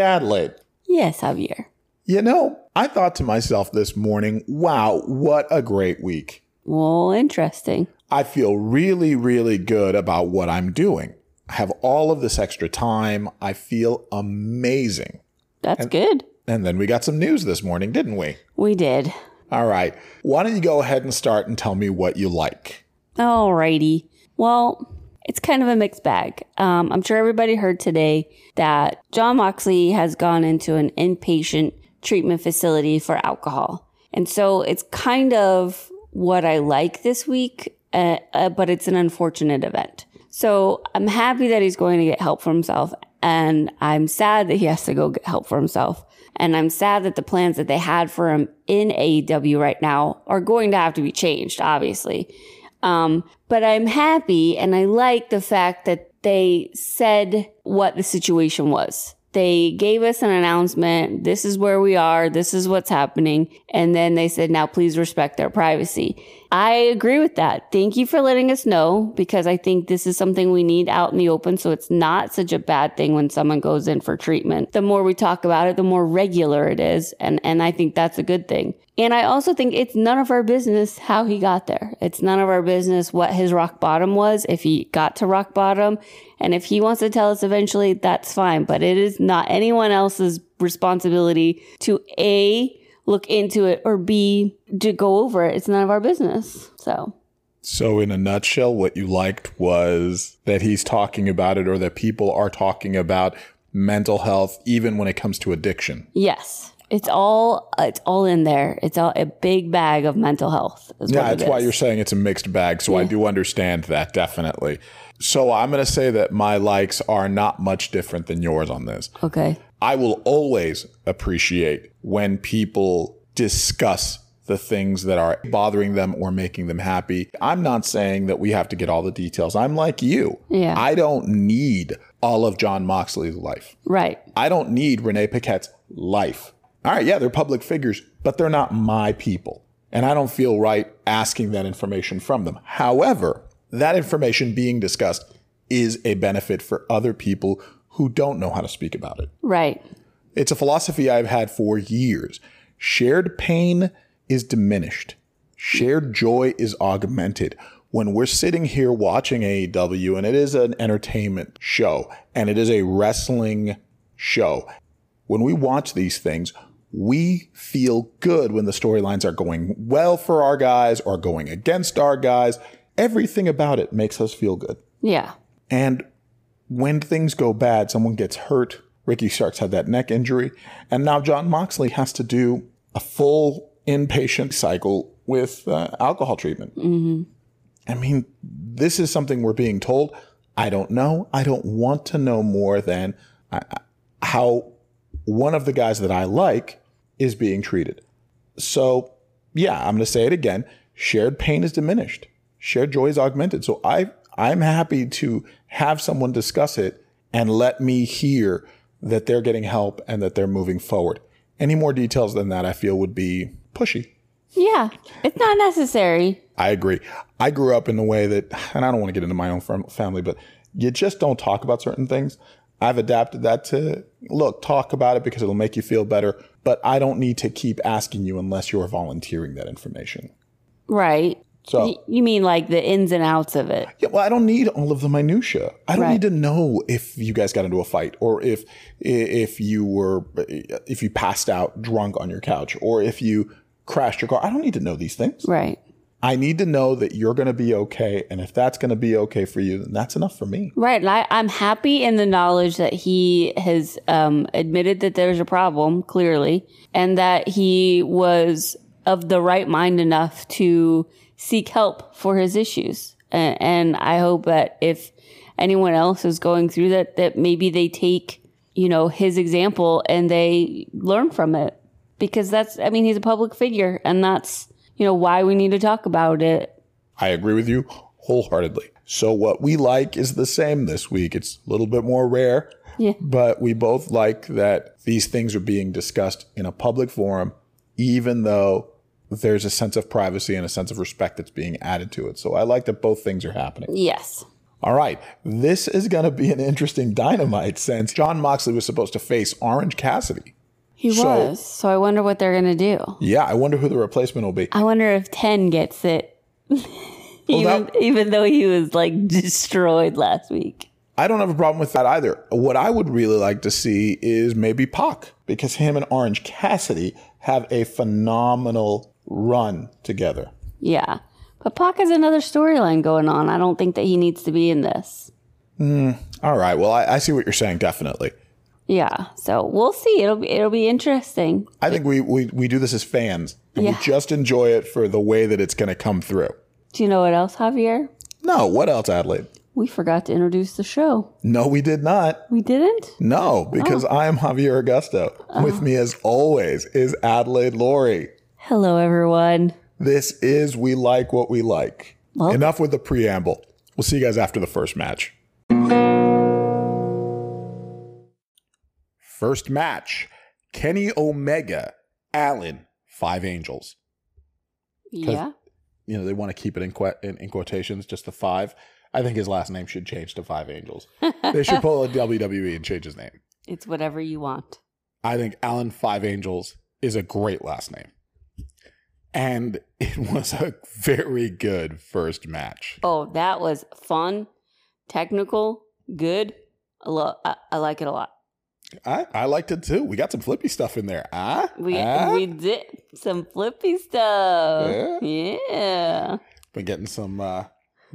Adelaide. Yes, Javier. You know, I thought to myself this morning, wow, what a great week. Well, interesting. I feel really, really good about what I'm doing. I have all of this extra time. I feel amazing. That's good. And then we got some news this morning, didn't we? We did. All right. Why don't you go ahead and start and tell me what you like? All righty. Well, it's kind of a mixed bag. Um, I'm sure everybody heard today that Jon Moxley has gone into an inpatient treatment facility for alcohol. And so it's kind of what I like this week, uh, uh, but it's an unfortunate event. So I'm happy that he's going to get help for himself. And I'm sad that he has to go get help for himself. And I'm sad that the plans that they had for him in AEW right now are going to have to be changed, obviously. Um, but I'm happy and I like the fact that they said what the situation was. They gave us an announcement. This is where we are. This is what's happening. And then they said, now please respect their privacy. I agree with that. Thank you for letting us know because I think this is something we need out in the open. So it's not such a bad thing when someone goes in for treatment. The more we talk about it, the more regular it is. And, and I think that's a good thing. And I also think it's none of our business how he got there. It's none of our business what his rock bottom was, if he got to rock bottom. And if he wants to tell us eventually, that's fine. But it is not anyone else's responsibility to A, look into it or B to go over it. It's none of our business. So So, in a nutshell, what you liked was that he's talking about it or that people are talking about mental health, even when it comes to addiction. yes, it's all it's all in there. It's all a big bag of mental health. Yeah, that's why you're saying it's a mixed bag. So, I do understand that definitely. So, I'm going to say that my likes are not much different than yours on this. okay. I will always appreciate when people discuss the things that are bothering them or making them happy. I'm not saying that we have to get all the details. I'm like you. Yeah. I don't need all of Jon Moxley's life. Right. I don't need Renee Paquette's life. All right, yeah, they're public figures, but they're not my people. And I don't feel right asking that information from them. However, that information being discussed is a benefit for other people who don't know how to speak about it. Right. It's a philosophy I've had for years. Shared pain is diminished. Shared joy is augmented. When we're sitting here watching AEW and it is an entertainment show and it is a wrestling show, when we watch these things, we feel good when the storylines are going well for our guys or going against our guys. Everything about it makes us feel good. Yeah. And when things go bad, someone gets hurt. Ricky Starks had that neck injury. And now Jon Moxley has to do a full inpatient cycle with uh, alcohol treatment. I mean, this is something we're being told. I don't know. I don't want to know more than uh, how one of the guys that I like is being treated. So, yeah, I'm going to say it again. Shared pain is diminished. Shared joy is augmented. So I I'm happy to have someone discuss it and let me hear that they're getting help and that they're moving forward. Any more details than that I feel would be pushy. Yeah. It's not necessary. I agree. I grew up in the way that, and I don't want to get into my own family, but you just don't talk about certain things. I've adapted that to look, talk about it because it'll make you feel better, but I don't need to keep asking you unless you're volunteering that information. Right. So, Y- You mean like the ins and outs of it? yeah, well, I don't need all of the minutia. I don't Right. need to know if you guys got into a fight or if if you were if you passed out drunk on your couch or if you crashed your car. I don't need to know these things. Right. I need to know that you're going to be okay, and if that's going to be okay for you, then that's enough for me. Right. I, I'm happy in the knowledge that he has um, admitted that there's a problem, clearly, and that he was of the right mind enough to seek help for his issues. And, and I hope that if anyone else is going through that, that maybe they take, you know, his example and they learn from it. Because that's, I mean, he's a public figure, and that's, you know, why we need to talk about it. I agree with you wholeheartedly. So what we like is the same this week. It's a little bit more rare, Yeah. but we both like that these things are being discussed in a public forum, even though there's a sense of privacy and a sense of respect that's being added to it. So I like that both things are happening. Yes. All right, this is going to be an interesting dynamite since Jon Moxley was supposed to face Orange Cassidy. He So- was. So I wonder what they're going to do. Yeah, I wonder who the replacement will be. I wonder if 10 gets it. even, that- even though he was like destroyed last week. I don't have a problem with that either. What I would really like to see is maybe Pac, because him and Orange Cassidy have a phenomenal run together. Yeah. But Pac has another storyline going on. I don't think that he needs to be in this. Hmm. All right, well, I, I see what you're saying, definitely. Yeah. So we'll see. It'll be it'll be interesting. I think we, we, we do this as fans, and Yeah. we just enjoy it for the way that it's going to come through. Do you know what else, Javier? No, what else, Adelaide? We forgot to introduce the show. No, we did not. We didn't? No, because oh. I am Javier Augusto. Uh-huh. With me, as always, is Adelaide Lory. Hello, everyone. This is We Like What We Like. Well- Enough with the preamble. We'll see you guys after the first match. First match Kenny Omega, Alan, Five Angels. Yeah. You know, they want to keep it in, que- in, in quotations, just the five. I think his last name should change to Five Angels. they should pull a WWE and change his name. It's whatever you want. I think Alan Five Angels is a great last name. And it was a very good first match. Oh, that was fun, technical, good. I, lo- I, I like it a lot. I, I liked it too. We got some flippy stuff in there. Ah, We ah? we did some flippy stuff. Yeah? Yeah. been getting some uh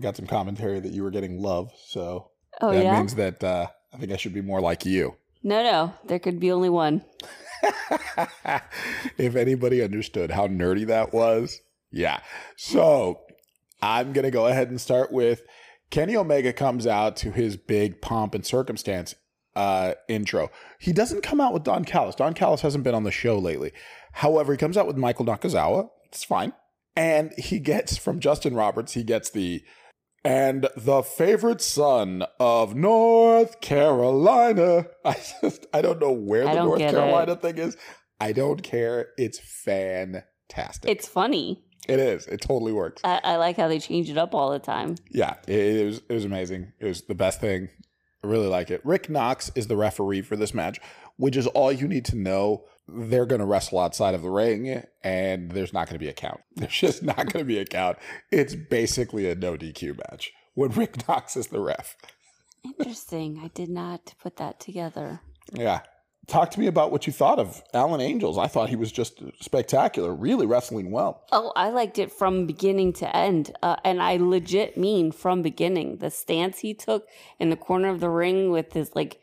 got some commentary that you were getting love. So Oh that yeah. means that uh I think I should be more like you. no, no. There could be only one. if anybody understood how nerdy that was, yeah. So I'm gonna go ahead and start with Kenny Omega comes out to his big pomp and circumstance uh, intro. He doesn't come out with Don Callis. Don Callis hasn't been on the show lately. However, he comes out with Michael Nakazawa. It's fine. And he gets from Justin Roberts, he gets the and the favorite son of North Carolina. I just I don't know where the North Carolina thing is. I don't care. It's fantastic. It's funny. it is. It totally works. I, I like how they change it up all the time. Yeah, it, it was it was amazing. It was the best thing. I really like it. Rick Knox is the referee for this match, which is all you need to know. They're going to wrestle outside of the ring, and there's not going to be a count. There's just not going to be a count. It's basically a no DQ match when Rick Knox is the ref. Interesting. I did not put that together. Yeah. Talk to me about what you thought of Alan Angels. I thought he was just spectacular, really wrestling well. Oh, I liked it from beginning to end. Uh, and I legit mean from beginning. The stance he took in the corner of the ring with his, like,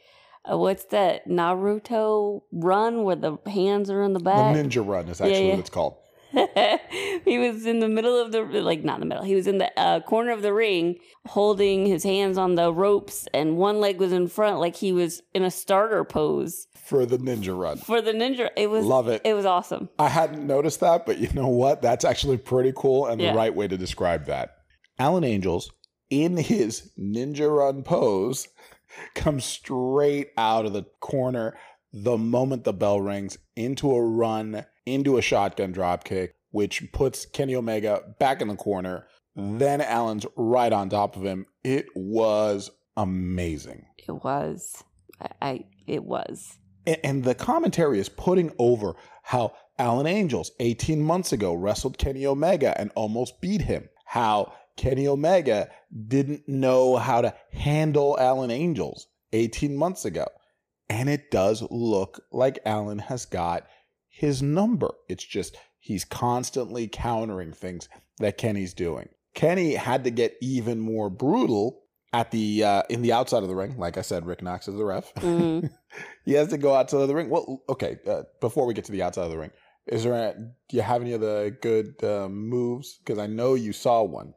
uh, what's that Naruto run where the hands are in the back? The? Ninja Run is actually yeah. what it's called. he was in the middle of the like not in the middle he was in the uh, corner of the ring holding his hands on the ropes and one leg was in front like he was in a starter pose For the Ninja Run. for the ninja it was Love it. it was awesome I hadn't noticed that, but you know what? That's actually pretty cool and Yeah. the right way to describe that. Alan Angels, in his ninja run pose, comes straight out of the corner the moment the bell rings into a run, into a shotgun drop kick, which puts Kenny Omega back in the corner. Mm-hmm. Then Alan's right on top of him. It was amazing. it was I, I it was A- And the commentary is putting over how Alan Angels 18 months ago wrestled Kenny Omega and almost beat him. How Kenny Omega didn't know how to handle Alan Angels 18 months ago. And it does look like Alan has got his number. It's just he's constantly countering things that Kenny's doing. Kenny had to get even more brutal at the uh, in the outside of the ring. Like I said, Rick Knox is the ref. Mhm. he has to go outside of the ring. Well, okay. Uh, before we get to the outside of the ring, is there? Do you have any of the good uh, moves? Because I know you saw one.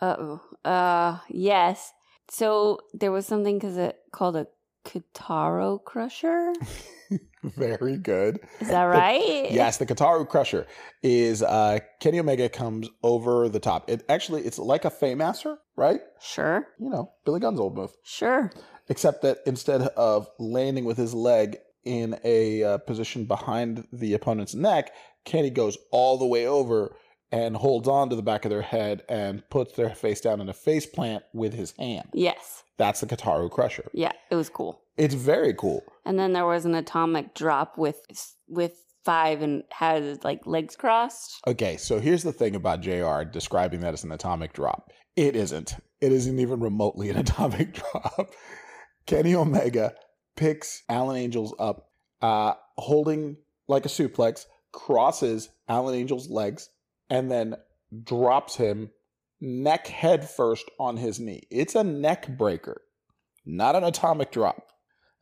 uh-oh uh yes so there was something because it called a Kotaro Krusher Very good. is that right Yes, the Kotaro Krusher is uh, Kenny Omega comes over the top. It actually it's like a Fameasser, right? sure You know, Billy Gunn's old move. sure except that instead of landing with his leg in a uh, position behind the opponent's neck, Kenny goes all the way over and holds on to the back of their head and puts their face down in a face plant with his hand. Yes. That's the Kotaro Krusher. Yeah, it was cool. It's very cool. And then there was an atomic drop with with five and had his like legs crossed. Okay, so here's the thing about JR describing that as an atomic drop. It isn't. It isn't even remotely an atomic drop. Kenny Omega picks Alan Angels up, uh, holding like a suplex, crosses Alan Angel's legs, and then drops him neck head first on his knee. It's a neck breaker, not an atomic drop.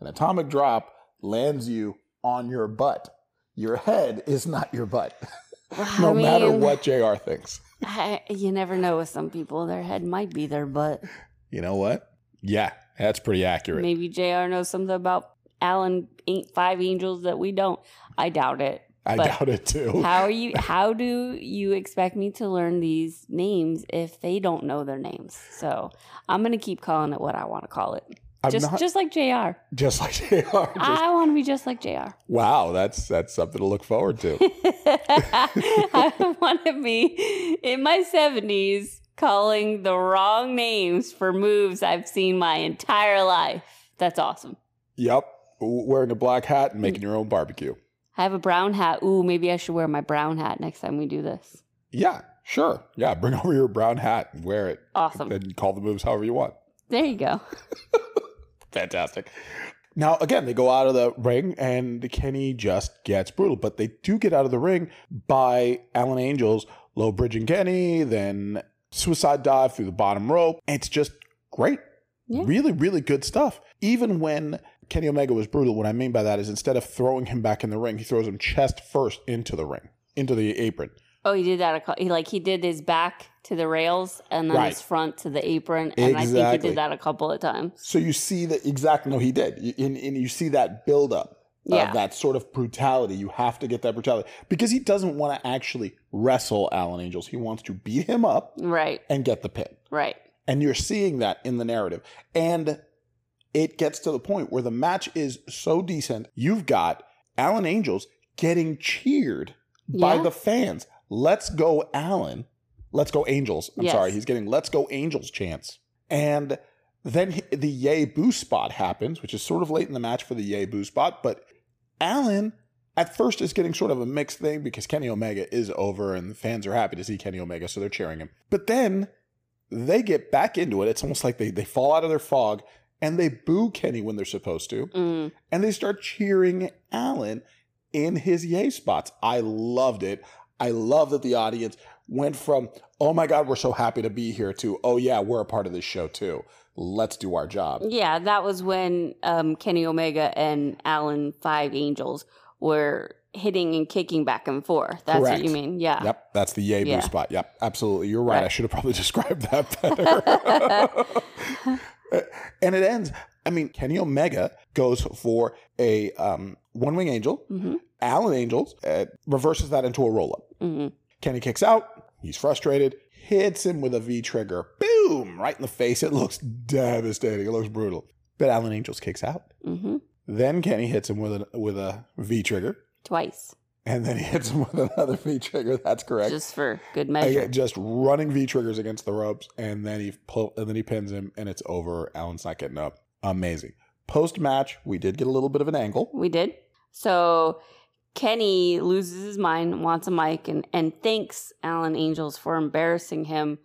An atomic drop lands you on your butt. Your head is not your butt, no I matter what JR thinks. I, you never know with some people, their head might be their butt. You know what? Yeah, that's pretty accurate. Maybe JR knows something about Alan ain't five angels that we don't. I doubt it. I but doubt it too. How are you how do you expect me to learn these names if they don't know their names? So I'm gonna keep calling it what I want to call it. I'm just not just like JR. just like JR. Just, I want to be just like JR. wow, that's that's something to look forward to. I want to be in my 70s calling the wrong names for moves I've seen my entire life. That's awesome. yep, wearing a black hat and making your own barbecue. I have a brown hat. Ooh, maybe I should wear my brown hat next time we do this. Yeah, sure. Yeah, bring over your brown hat and wear it. Awesome. And call the moves however you want. There you go. Fantastic. Now, again, they go out of the ring and Kenny just gets brutal, but they do get out of the ring by Alan Angels low bridging Kenny, then suicide dive through the bottom rope. It's just great. Yeah. Really, really good stuff. Even when Kenny Omega was brutal, what I mean by that is instead of throwing him back in the ring, he throws him chest first into the ring, into the apron. Oh, he did that. A, he like he did his back to the rails and then Right. his front to the apron, and I think he did that a couple of times. So you see that exactly. No, he did, and, and you see that buildup Yeah. of that sort of brutality. You have to get that brutality because he doesn't want to actually wrestle Alan Angels. He wants to beat him up Right, and get the pin. right. And you're seeing that in the narrative, and it gets to the point where the match is so decent. You've got Alan Angels getting cheered by Yeah. the fans. Let's go, Alan. Let's go, Angels. I'm Yes. sorry. He's getting Let's go, Angels chants. And then the yay boo spot happens, which is sort of late in the match for the yay boo spot. But Alan at first is getting sort of a mixed thing because Kenny Omega is over and the fans are happy to see Kenny Omega, so they're cheering him. But then they get back into it. It's almost like they, they fall out of their fog and they boo Kenny when they're supposed to. Mm. And they start cheering Alan in his yay spots. I loved it. I love that the audience went from, oh my God, we're so happy to be here to, oh yeah, we're a part of this show too. Let's do our job. Yeah, that was when um, Kenny Omega and Alan Five Angels were hitting and kicking back and forth. That's Correct. what you mean. Yeah. Yep, that's the yay Yeah. boo spot. Yep, absolutely. You're right. I should have probably described that better. and it ends. I mean, Kenny Omega goes for a um, one wing angel. hmm Alan Angels uh, reverses that into a roll up. hmm Kenny kicks out. He's frustrated. Hits him with a V trigger. Boom! Right in the face. It looks devastating. It looks brutal. But Alan Angels kicks out. hmm Then Kenny hits him with a with a V trigger, Twice, and then he hits him with another V trigger. That's correct. just for good measure. just running V triggers against the ropes, and then he pull, and then he pins him, and it's over. Alan's not getting up. Amazing. Post match, we did get a little bit of an angle. We did. So Kenny loses his mind, wants a mic, and, and thanks Alan Angels for embarrassing him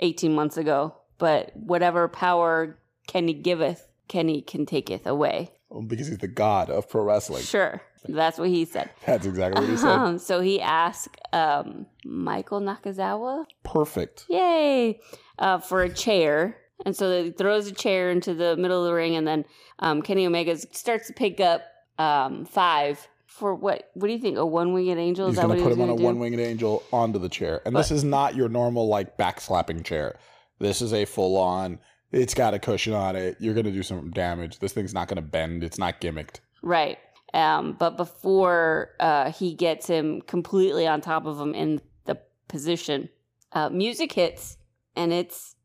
18 months ago. But whatever power Kenny giveth, Kenny can taketh away. because he's the god of pro wrestling. Sure. That's what he said. That's exactly what he said. Um, so he asked um, Michael Nakazawa, Perfect. yay, uh, for a chair. And so he throws a chair into the middle of the ring, and then um, Kenny Omega starts to pick up um, five for what? What do you think? A one winged angel? Is He's going to put him on a going to do? one winged angel onto the chair. And this is not your normal, like, back slapping chair. This is a full on, it's got a cushion on it. You're going to do some damage. This thing's not going to bend. It's not gimmicked. Right. Um, but before uh, he gets him completely on top of him in the position, uh, music hits, and it's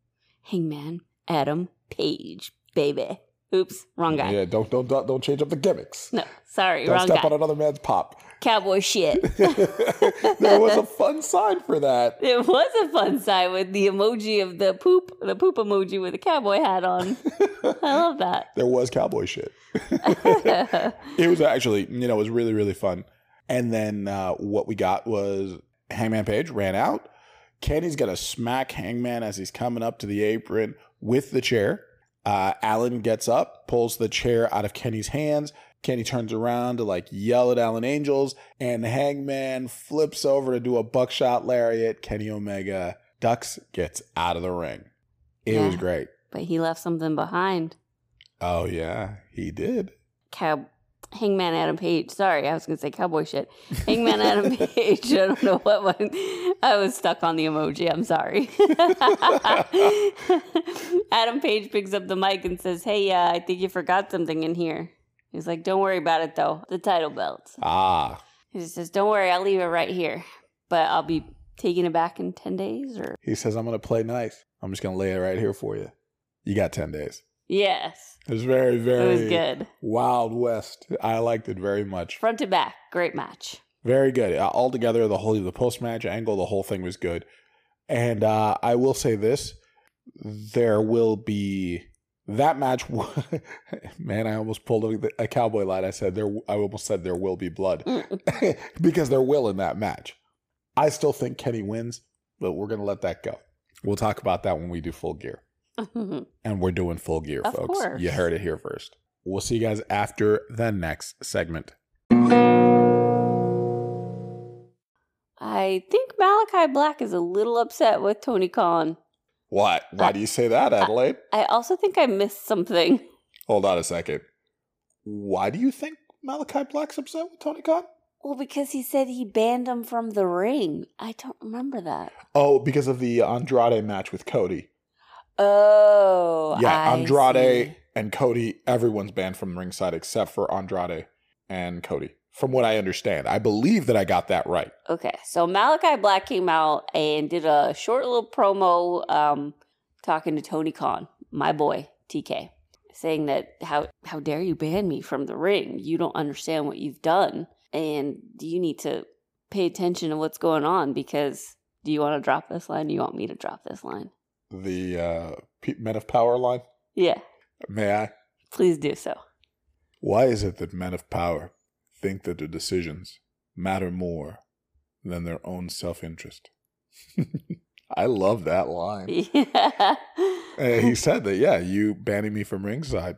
Hangman Adam Page, baby. Oops, wrong guy. Yeah, don't don't don't, change up the gimmicks. No, sorry, Don't wrong step guy. on another man's pop. Cowboy shit. there was a fun sign for that. it was a fun sign with the emoji of the poop, the poop emoji with a cowboy hat on. I love that. There was cowboy shit. it was actually, you know, it was really, really fun. And then uh, what we got was Hangman Page ran out. Kenny's to smack Hangman as he's coming up to the apron with the chair. Uh, Alan gets up, pulls the chair out of Kenny's hands. Kenny turns around to like yell at Alan Angels, and Hangman flips over to do a buckshot lariat. Kenny Omega ducks, gets out of the ring. It was great. But he left something behind. Oh, yeah, he did. Cow, Hangman Adam Page. Sorry, I was going to say cowboy shit. Hangman Adam Page. I don't know what one. I was stuck on the emoji. I'm sorry. Adam Page picks up the mic and says, Hey, uh, I think you forgot something in here. He's like, Don't worry about it, though. The title belt. Ah, He says, Don't worry, I'll leave it right here. But I'll be taking it back in 10 days or. he says, I'm going to play nice. I'm just going to lay it right here for you. You got 10 days. Yes, It was very, it very was good. Wild West. I liked it very much. Front to back, great match. Very good. Uh, Altogether, the whole the post match angle, the whole thing was good. And uh, I will say this: there will be that match. Man, I almost pulled a, a cowboy line. I said there. I almost said there will be blood because there will in that match. I still think Kenny wins, but we're gonna let that go. We'll talk about that when we do full gear, Mm-hmm. and we're doing full gear, Of folks. course. You heard it here first. We'll see you guys after the next segment. I think Malachi Black is a little upset with Tony Khan. What? Why do you say that, Adelaide? I also think I missed something. Hold on a second. Why do you think Malachi Black's upset with Tony Khan? Well, because he said he banned him from the ring. I don't remember that. Oh, because of the Andrade match with Cody. Oh, Yeah, I Andrade see. and Cody, everyone's banned from ringside except for Andrade and Cody. From what I understand, I believe that I got that right. Okay, so Malachi Black came out and did a short little promo um, talking to Tony Khan, my boy TK, saying that how how dare you ban me from the ring? You don't understand what you've done, and you need to pay attention to what's going on because do you want to drop this line? Do you want me to drop this line? The uh, Men of Power line. Yeah, May I? please do so. Why is it that men of power think that their decisions matter more than their own self interest? I love that line. Yeah. He said that, yeah, you banning me from ringside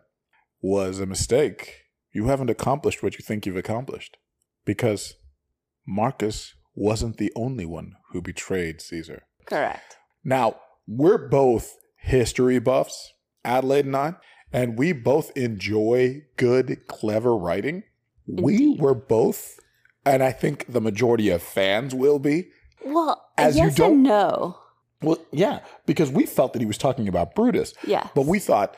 was a mistake. You haven't accomplished what you think you've accomplished. Because Marcus wasn't the only one who betrayed Caesar. Correct. Now, we're both history buffs, Adelaide and I, and we both enjoy good, clever writing. We were both, and I think the majority of fans will be. Well, As you yes don't- and no. Well, yeah, because we felt that he was talking about Brutus. Yeah. But we thought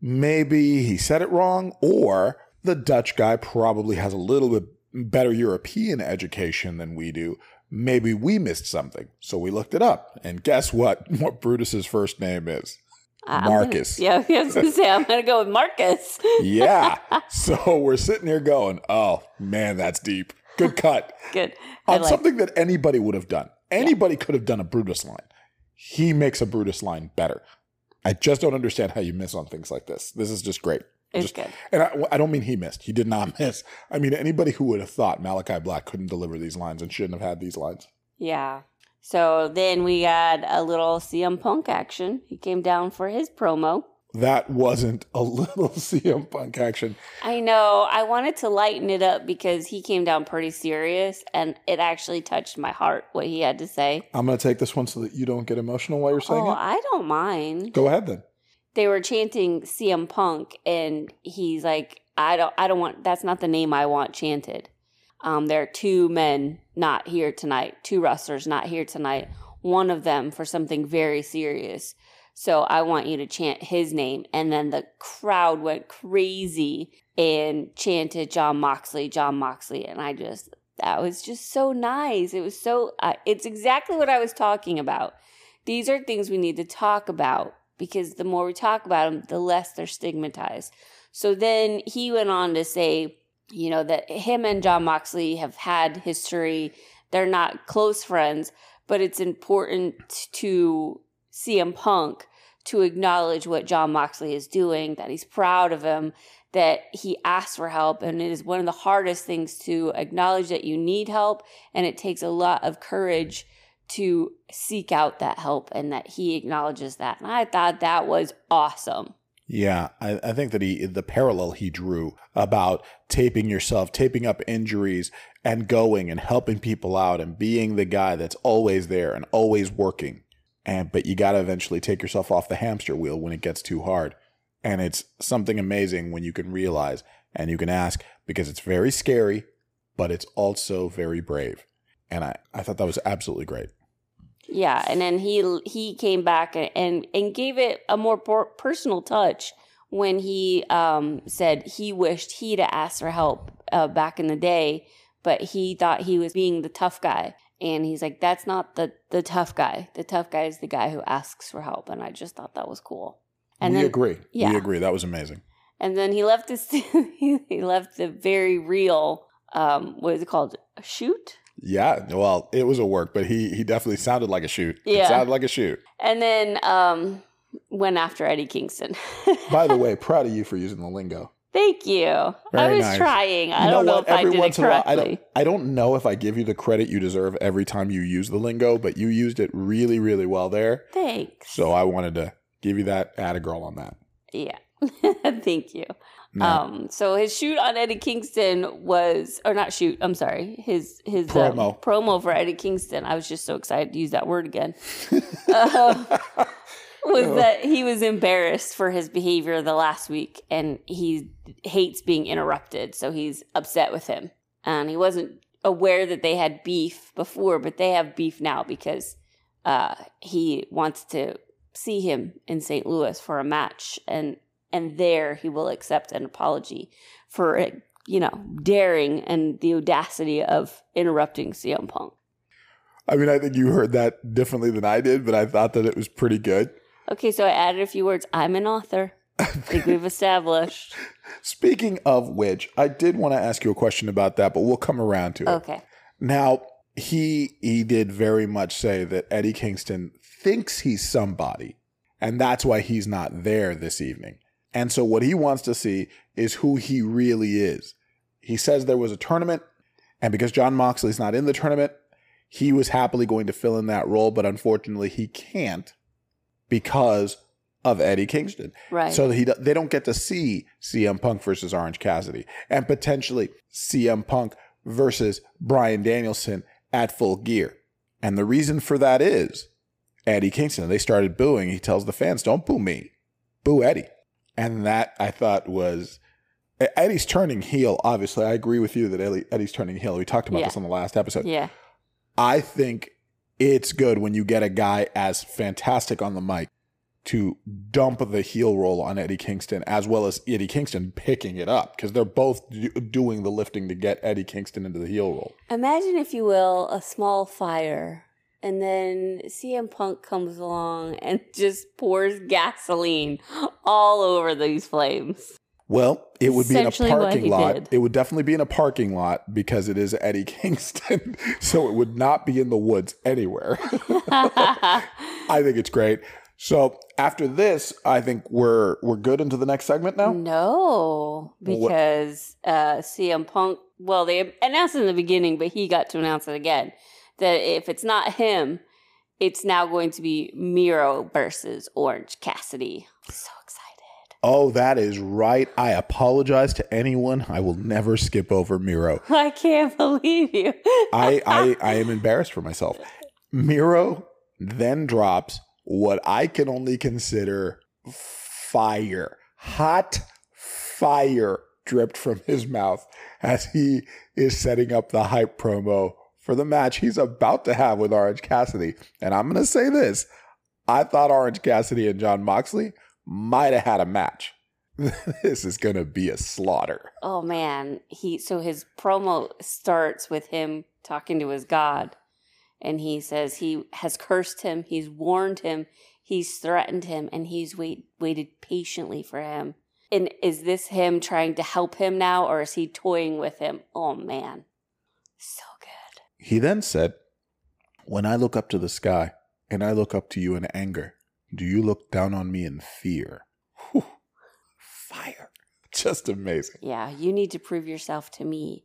maybe he said it wrong, or the Dutch guy probably has a little bit better European education than we do. Maybe we missed something. So we looked it up. And guess what? What Brutus's first name is? I'm gonna- Marcus. yeah, I was going to say, I'm going to go with Marcus. Yeah. so we're sitting here going, oh, man, that's deep. Good cut. Good. I On like something that anybody would have done. Anybody could have done a Brutus line. He makes a Brutus line better. I just don't understand how you miss on things like this. This is just great. It's Just- good. And I, I don't mean he missed. He did not miss. I mean, anybody who would have thought Malachi Black couldn't deliver these lines and shouldn't have had these lines. Yeah. So then we got a little CM Punk action. He came down for his promo. That wasn't a little CM Punk action. I know. I wanted to lighten it up because he came down pretty serious and it actually touched my heart what he had to say. I'm going to take this one so that you don't get emotional while you're saying Oh, it. I don't mind. Go ahead then. They were chanting CM Punk and he's like, I don't I don't want that's not the name I want chanted. Um, there are two men not here tonight, two wrestlers not here tonight. One of them for something very serious. So I want you to chant his name. And then the crowd went crazy and chanted Jon Moxley, Jon Moxley. And I just, that was just so nice. It was so, uh, it's exactly what I was talking about. These are things we need to talk about because the more we talk about them, the less they're stigmatized. So then he went on to say, you know, that him and Jon Moxley have had history. They're not close friends, but it's important to CM Punk to acknowledge what Jon Moxley is doing, that he's proud of him, that he asks for help. And it is one of the hardest things to acknowledge that you need help. And it takes a lot of courage to seek out that help and that he acknowledges that. And I thought that was awesome. Yeah, I, I think that he the parallel he drew about taping yourself, taping up injuries, and going and helping people out and being the guy that's always there and always working. And but you got to eventually take yourself off the hamster wheel when it gets too hard. And it's something amazing when you can realize and you can ask because it's very scary, but it's also very brave. And I, I thought that was absolutely great. Yeah, and then he he came back and and gave it a more personal touch when he um, said he wished he'd asked for help uh, back in the day, but he thought he was being the tough guy. And he's like, "That's not the the tough guy. The tough guy is the guy who asks for help." And I just thought that was cool. And we then, agree. Yeah. We agree. That was amazing. And then he left this. he left the very real. Um, what is it called? A shoot yeah, well, it was a work, but he he definitely sounded like a shoot. Yeah. It sounded like a shoot. And then um went after Eddie Kingston. By the way, proud of you for using the lingo. Thank you. Very I was nice. trying. I don't know, know if every I did once it correctly. In a while, I, don't, I don't know if I give you the credit you deserve every time you use the lingo, but you used it really, really well there. Thanks. So I wanted to give you that add a girl on that. Yeah. Thank you. No. Um, so his shoot on Eddie Kingston was, or not shoot, I'm sorry, his his um, promo um, promo for Eddie Kingston. I was just so excited to use that word again. uh, was oh. that he was embarrassed for his behavior the last week, and he hates being interrupted, so he's upset with him. And he wasn't aware that they had beef before, but they have beef now because uh, he wants to see him in St. Louis for a match, and and there he will accept an apology for you know daring and the audacity of interrupting CM Punk. I mean, I think you heard that differently than I did, but I thought that it was pretty good. Okay, so I added a few words. I'm an author. I think we've established. Speaking of which, I did want to ask you a question about that, but we'll come around to it. Okay. Now, he he did very much say that Eddie Kingston thinks he's somebody, and that's why he's not there this evening. And so what he wants to see is who he really is. He says there was a tournament, and because Jon Moxley's not in the tournament, he was happily going to fill in that role, but unfortunately he can't because of Eddie Kingston. Right. So he they don't get to see CM Punk versus Orange Cassidy and potentially CM Punk versus Bryan Danielson at full gear. And the reason for that is Eddie Kingston. They started booing. He tells the fans, "Don't boo me. Boo Eddie." And that I thought was Eddie's turning heel. Obviously, I agree with you that Eddie's turning heel. We talked about yeah. this on the last episode. Yeah. I think it's good when you get a guy as fantastic on the mic to dump the heel role on Eddie Kingston as well as Eddie Kingston picking it up because they're both do- doing the lifting to get Eddie Kingston into the heel role. Imagine, if you will, a small fire and then CM Punk comes along and just pours gasoline all over these flames. Well, it would be in a parking lot. Did. It would definitely be in a parking lot because it is Eddie Kingston. so it would not be in the woods anywhere. I think it's great. So after this, I think we're we're good into the next segment now. No, because uh, CM Punk. Well, they announced it in the beginning, but he got to announce it again that if it's not him, it's now going to be Miro versus Orange Cassidy. so excited. Oh, that is right. I apologize to anyone. I will never skip over Miro. I can't believe you. I, I I am embarrassed for myself. Miro then drops what I can only consider fire, hot fire dripped from his mouth as he is setting up the hype promo for the match he's about to have with Orange Cassidy. And I'm going to say this I thought Orange Cassidy and Jon Moxley might have had a match. this is going to be a slaughter. Oh man, he so his promo starts with him talking to his god and he says he has cursed him, he's warned him, He's threatened him and he's wait, waited patiently for him. And is this him trying to help him now or is he toying with him? Oh man. So. He then said, When I look up to the sky and I look up to you in anger, do you look down on me in fear? Whew. Fire. Just amazing. Yeah, you need to prove yourself to me.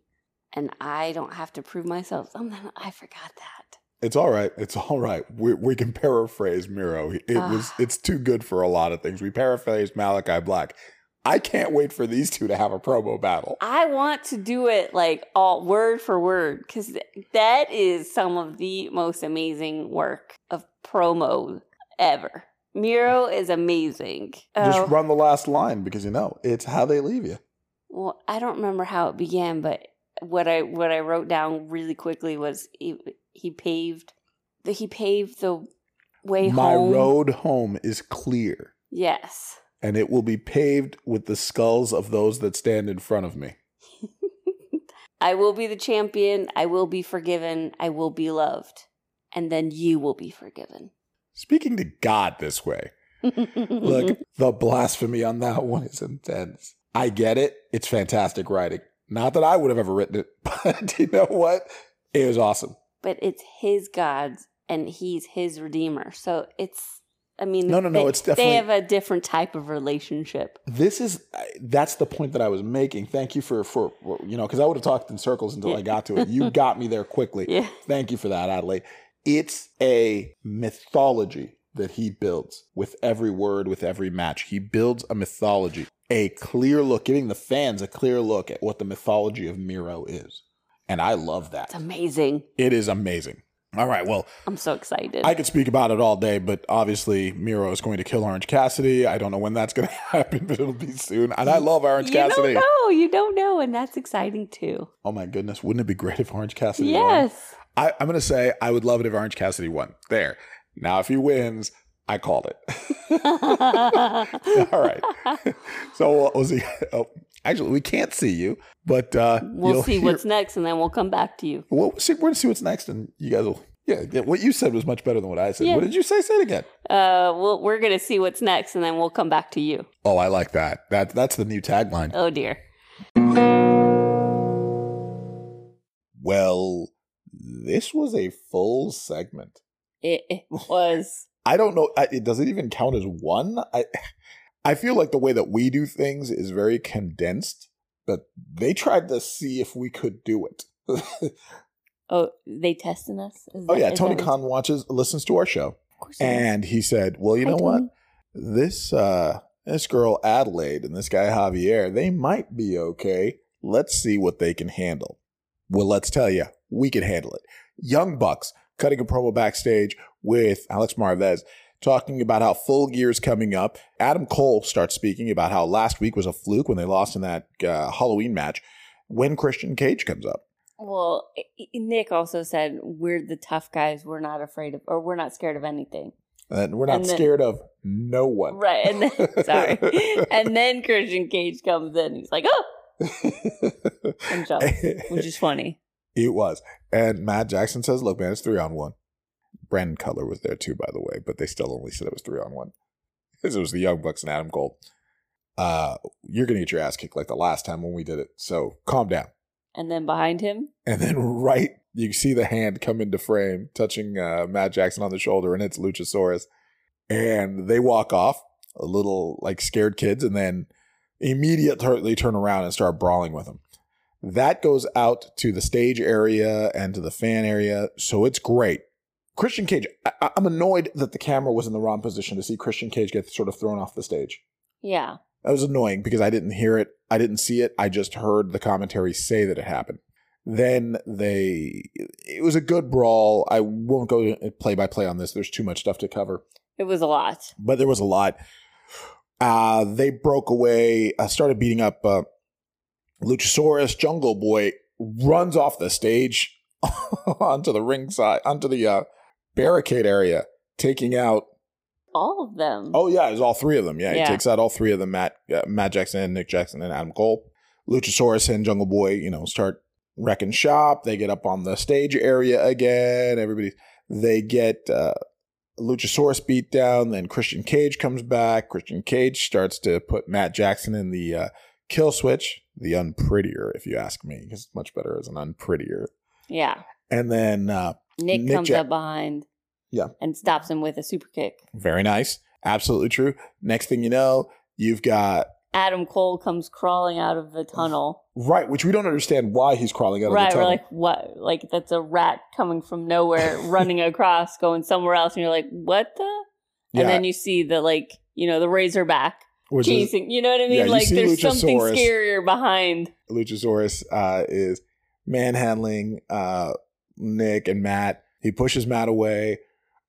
And I don't have to prove myself. Oh, man, I forgot that. It's all right. It's all right. We, we can paraphrase Miro. It was. Ah. It's too good for a lot of things. We paraphrase Malachi Black. I can't wait for these two to have a promo battle. I want to do it like all word for word because that is some of the most amazing work of promo ever. Miro is amazing. Just Oh, run the last line because you know it's how they leave you. well, I don't remember how it began, but what I what I wrote down really quickly was he, he paved the he paved the way home. My home. road home is clear, Yes. And it will be paved with the skulls of those that stand in front of me. I will be the champion. I will be forgiven. I will be loved. And then you will be forgiven. Speaking to God this way, look, the blasphemy on that one is intense. I get it. It's fantastic writing. Not that I would have ever written it, but you know what? It was awesome. but it's his gods and he's his redeemer. So it's, I mean, No, no, no, they- it's definitely- they have a different type of relationship. This is that's the point that I was making. Thank you for for you know because I would have talked in circles until I got to it. You got me there quickly. Yeah. Thank you for that, Adelaide. It's a mythology that he builds with every word, with every match. He builds a mythology, a clear look, giving the fans a clear look at what the mythology of Miro is. And I love that. It's amazing. It is amazing. All right. Well, I'm so excited. I could speak about it all day, but obviously Miro is going to kill Orange Cassidy. I don't know when that's going to happen, but it'll be soon. And I love Orange you Cassidy. don't know. You don't know. And that's exciting too. Oh my goodness, wouldn't it be great if Orange Cassidy won? Yes. I, I'm going to say I would love it if Orange Cassidy won. There. Now, if he wins, I called it. all right. so uh, we'll see. Oh, actually, we can't see you, but uh, we'll see hear- what's next and then we'll come back to you. We'll see, we're going to see what's next, and you guys will. Yeah, yeah, what you said was much better than what I said. Yeah. What did you say? Say it again. Uh, we'll, we're going to see what's next and then we'll come back to you. Oh, I like that. That that's the new tagline. Oh dear. Well, this was a full segment. It, was. I don't know. I, it does it even count as one? I I feel like the way that we do things is very condensed, but they tried to see if we could do it. Oh, they testing us? Is oh that- yeah, Tony Khan watches listens to our show, Of course and he said, "Well, you Hi, know what? This uh this girl Adelaide and this guy Javier, they might be okay. Let's see what they can handle." Well, let's tell you, we can handle it. Young Bucks cutting a promo backstage with Alex Marvez talking about how full gear is coming up. Adam Cole starts speaking about how last week was a fluke when they lost in that uh, Halloween match when Christian Cage comes up. Well, Nick also said we're the tough guys. We're not afraid of, or we're not scared of anything. And we're not And then- scared of no one. Right. And then, sorry. And then Christian Cage comes in. He's like, oh, and jumps, which is funny. It was. And Matt Jackson says, look, man, it's three on one. Brandon Cutler was there too, by the way, but they still only said it was three on one. Because it was the Young Bucks and Adam Cole. Uh, you're going to get your ass kicked like the last time when we did it. So calm down. And then behind him, And then right, you see the hand come into frame, touching uh, Matt Jackson on the shoulder, and it's Luchasaurus. And they walk off, a little like scared kids, and then immediately turn around and start brawling with them. That goes out to the stage area and to the fan area, so it's great. Christian Cage, I- I'm annoyed that the camera was in the wrong position to see Christian Cage get sort of thrown off the stage. yeah. That was annoying because I didn't hear it. I didn't see it. I just heard the commentary say that it happened. Then they, it was a good brawl. I won't go play by play on this. There's too much stuff to cover, It was a lot. but there was a lot. Uh, they broke away, uh, started beating up uh, Luchasaurus. Jungle Boy runs off the stage onto the ringside, onto the uh, barricade area, taking out All of them. Oh yeah, it's all three of them. Yeah, Yeah. he takes out all three of them: Matt, uh, Matt Jackson, Nick Jackson, and Adam Cole. Luchasaurus and Jungle Boy, you know, start wrecking shop. They get up on the stage area again. Everybody, they get uh, Luchasaurus beat down. Then Christian Cage comes back. Christian Cage starts to put Matt Jackson in the uh, kill switch, the unprettier, if you ask me, because it's much better as an unprettier. Yeah. And then uh, Nick, Nick comes Jack- up behind. Yeah. And stops him with a super kick. very nice, absolutely true. Next thing you know, you've got Adam Cole comes crawling out of the tunnel. right, which we don't understand why he's crawling out Right, of the tunnel. we're like, what? Like that's a rat coming from nowhere, running across, going somewhere else, and you're like, what the? yeah, And then you see the like, you know, the Razorback which is chasing. You know what I mean? yeah, like there's something scarier behind. Luchasaurus uh, is manhandling uh, Nick and Matt. He pushes Matt away.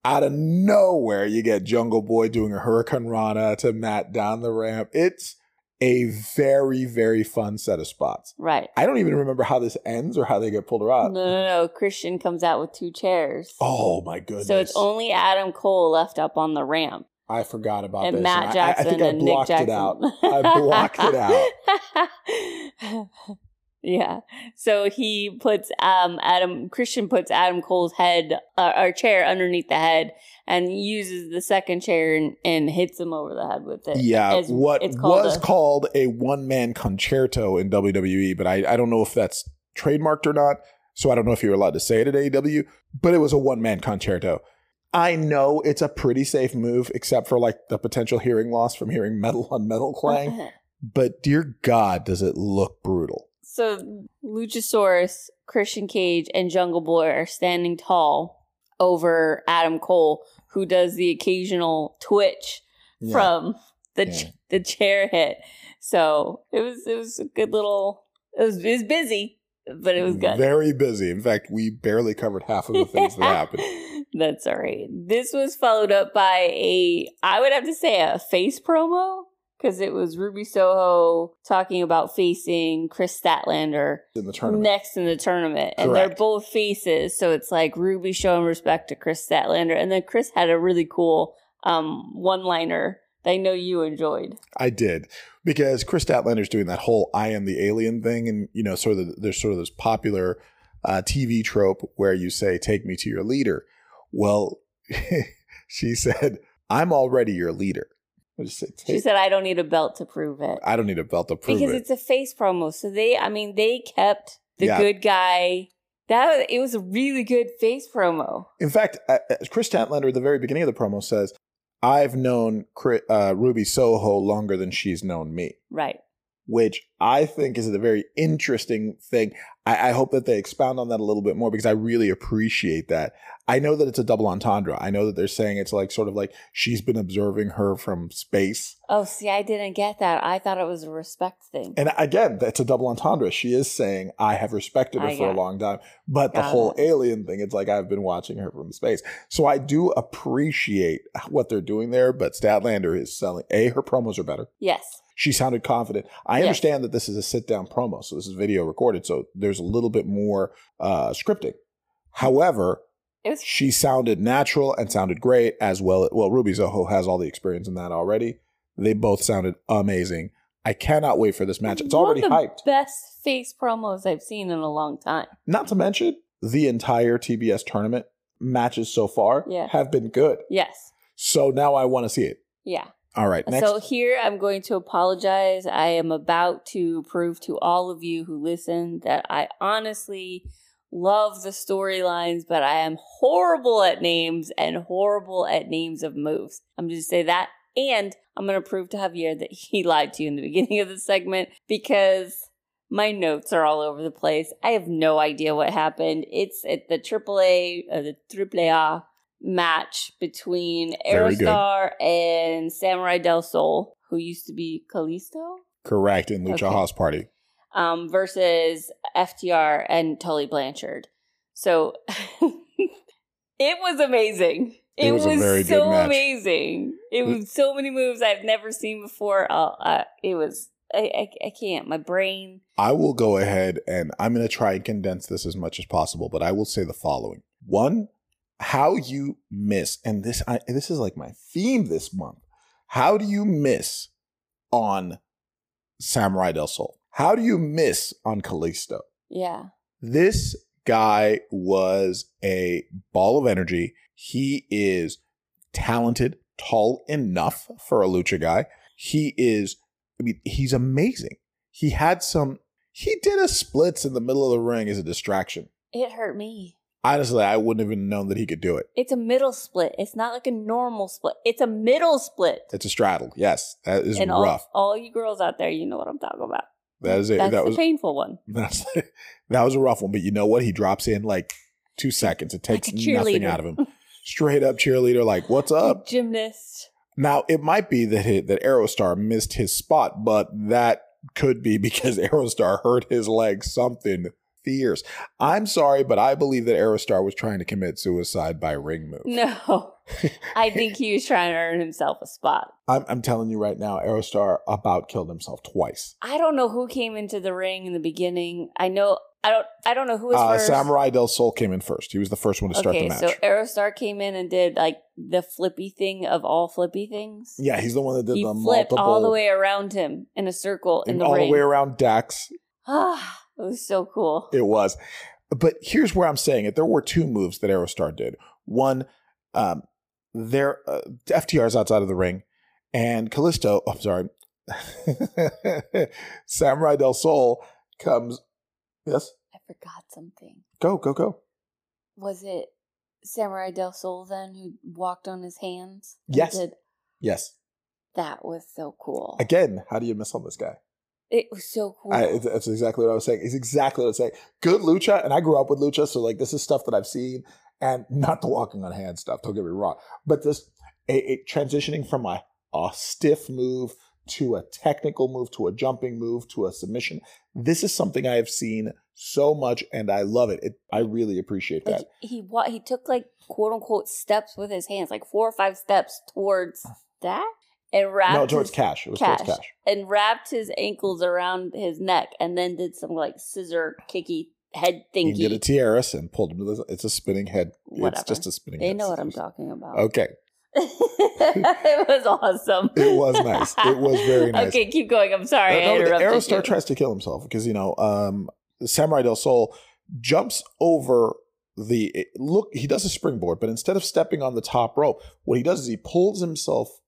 Out of nowhere, you get Jungle Boy doing a Hurricanrana to Matt down the ramp. It's a very, very fun set of spots. Right. I don't even remember how this ends or how they get pulled around. No, no, no. Christian comes out with two chairs. Oh my goodness! so it's only Adam Cole left up on the ramp. I forgot about and this. Matt I- I, Jackson think I and Nick blocked Jackson. it out. I blocked it out. yeah. So he puts um Adam Christian puts Adam Cole's head uh, or chair underneath the head and uses the second chair and, and hits him over the head with it. Yeah, It's- what it's called was a- called a one man Con-Chair-To in WWE, but I, I don't know if that's trademarked or not. So I don't know if you're allowed to say it at AEW, but it was a one man Con-Chair-To. I know it's a pretty safe move, except for like the potential hearing loss from hearing metal on metal clang. but dear God, does it look brutal? So Luchasaurus, Christian Cage, and Jungle Boy are standing tall over Adam Cole, who does the occasional twitch Yeah. from the Yeah. ch- the chair hit. So it was it was a good little. It was it was busy, but it was good. Very busy. In fact, we barely covered half of the things that happened. That's all right. This was followed up by a, I would have to say, a face promo because it was Ruby Soho talking about facing Kris Statlander in the tournament. next in the tournament, and they're both faces. So it's like Ruby showing respect to Kris Statlander, and then Kris had a really cool um, one-liner that I know you enjoyed. I did because Kris Statlander's doing that whole "I am the alien" thing, and you know, sort of the, there's sort of this popular uh, TV trope where you say, "Take me to your leader." Well, she said, "I'm already your leader." Just said, She said, "I don't need a belt to prove it." "I don't need a belt to prove because it." Because it's a face promo. So they, I mean, they kept the Yeah. good guy. That it was a really good face promo. In fact, uh, uh, Kris Statlander at the very beginning of the promo says, "I've known Chri- uh, Ruby Soho longer than she's known me." Right. Which I think is a very interesting thing. I, I hope that they expound on that a little bit more because I really appreciate that. I know that it's a double entendre. I know that they're saying it's like sort of like she's been observing her from space. Oh, see, I didn't get that. I thought it was a respect thing. And again, that's a double entendre. She is saying, I have respected her I for a long time. But the whole it. alien thing, it's like I've been watching her from space. So I do appreciate what they're doing there. But Statlander is selling, A, her promos are better. yes. She sounded confident. I Yes. understand that this is a sit down promo, so this is video recorded, so there's a little bit more uh, scripting. However, was she sounded natural and sounded great as well. Well, Ruby Soho has all the experience in that already. They both sounded amazing. I cannot wait for this match. It's one already the hyped. Best face promos I've seen in a long time. Not to mention the entire TBS tournament matches so far Yeah. have been good. Yes. So now I want to see it. Yeah. All right, next. So here I'm going to apologize. I am about to prove to all of you who listen that I honestly love the storylines, but I am horrible at names and horrible at names of moves. I'm just say that. And I'm going to prove to Javier that he lied to you in the beginning of the segment because my notes are all over the place. I have no idea what happened. It's at the AAA, uh, the AAA match between. Aerostar and Samurai Del Sol, who used to be Kalisto, Correct in Lucha Okay. House Party. um, versus FTR and Tully Blanchard. So it was amazing. It, It was, was a very good so amazing. It was so many moves I've never seen before. Uh, uh, it was. I, I, I can't. My brain. I will go ahead and I'm going to try and condense this as much as possible, but I will say the following. One, how you miss, and this I, this is like my theme this month. How do you miss on Samurai del Sol? How do you miss on Kalisto? Yeah. This guy was a ball of energy. He is talented, tall enough for a lucha guy. He is, I mean, he's amazing. He had some, he did a splits in the middle of the ring as a distraction. It hurt me. Honestly, I wouldn't have even known that he could do it. It's a middle split. It's not like a normal split. It's a middle split. It's a straddle. Yes, that is and rough. all you girls out there, you know what I'm talking about. That is it. That's that was painful one. that's, that was a rough one. But you know what? He drops in like two seconds. It takes a nothing out of him. Straight up cheerleader, like, what's up? Gymnast. Now it might be that he, that Aerostar missed his spot, but that could be because Aerostar hurt his leg something fierce. I'm sorry, but I believe that Aerostar was trying to commit suicide by ring move. No. I think he was trying to earn himself a spot. I'm, I'm telling you right now, Aerostar about killed himself twice. I don't know who came into the ring in the beginning. I know I don't I don't know who was Uh, first. Samurai Del Sol came in first. He was the first one to start okay, the match. so Aerostar came in and did like the flippy thing of all flippy things. yeah, he's the one that did he the flipped multiple all the way around him in a circle in the ring. all ring. the way around Dax. Ah, it was so cool. It was. But here's where I'm saying it. There were two moves that Aerostar did. One, um, there, uh, is outside of the ring, and Kalisto, oh, I'm sorry, Samurai Del Sol comes. Yes, I forgot something. go, go, go. Was it Samurai Del Sol then who walked on his hands? Yes. Yes. that was so cool. Again, how do you miss on this guy? It was so cool. I, it's- that's exactly what I was saying. It's exactly what I was saying. Good lucha, and I grew up with lucha, so like this is stuff that I've seen, and not the walking on hand stuff. Don't get me wrong, but this a, transitioning from a, a stiff move to a technical move to a jumping move to a submission. This is something I have seen so much, and I love it. it I really appreciate that. he wa- he took like quote unquote steps with his hands, like four or five steps towards mm. that, and wrapped No, towards his, cash. It was Cash. towards cash. and wrapped his ankles around his neck, and then did some like scissor kicky head thingy. He did a tijeras and pulled him to the. It's a spinning head. Whatever. It's just a spinning. They head. know what I'm talking about. Okay, it was awesome. It was nice. It was very nice. Okay, keep going. I'm sorry. I no, interrupted Aerostar you. tries to kill himself because you know um, Samurai Del Sol jumps over the look. He does a springboard, but instead of stepping on the top rope, what he does is he pulls himself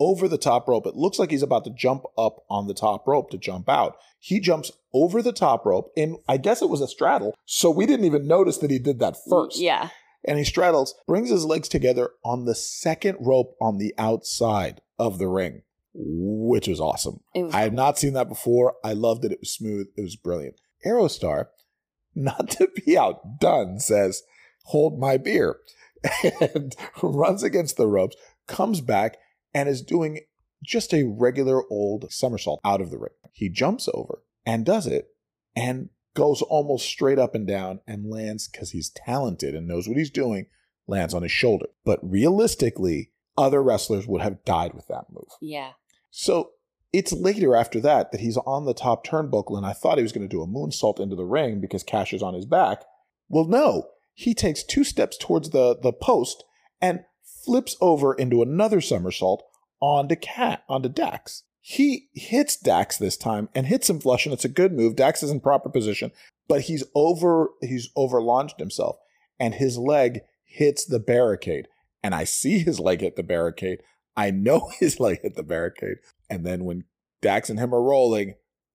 over the top rope. It looks like he's about to jump up on the top rope to jump out. He jumps over the top rope, and I guess it was a straddle, so we didn't even notice that he did that first Yeah. and he straddles, brings his legs together on the second rope on the outside of the ring, which was awesome. Was I have not seen that before. I loved it. It was smooth. It was brilliant. Aerostar, not to be outdone, says, Hold my beer, and runs against the ropes, comes back, and is doing just a regular old somersault out of the ring. He jumps over and does it and goes almost straight up and down and lands because he's talented and knows what he's doing, lands on his shoulder. But realistically, other wrestlers would have died with that move. Yeah. So it's later after that that he's on the top turnbuckle, and I thought he was going to do a moonsault into the ring because Cash is on his back. Well, no, he takes two steps towards the, the post and flips over into another somersault onto Cat onto Dax. He hits Dax this time and hits him flush, and it's a good move. Dax is in proper position, but he's over he's over launched himself, and his leg hits the barricade. And I see his leg hit the barricade. I know his leg hit the barricade. And then when Dax and him are rolling,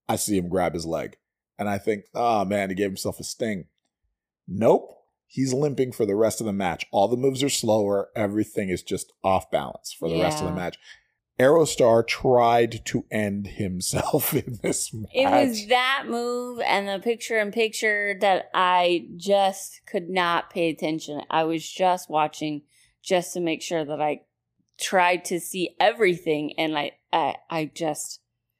I see him grab his leg. And I think, oh man, he gave himself a sting. Nope. He's limping for the rest of the match. All the moves are slower. Everything is just off balance for the rest of the Yeah. match. Aerostar tried to end himself in this match. It was that move and the picture in picture that I just could not pay attention. I was just watching just to make sure that I tried to see everything and I I, I just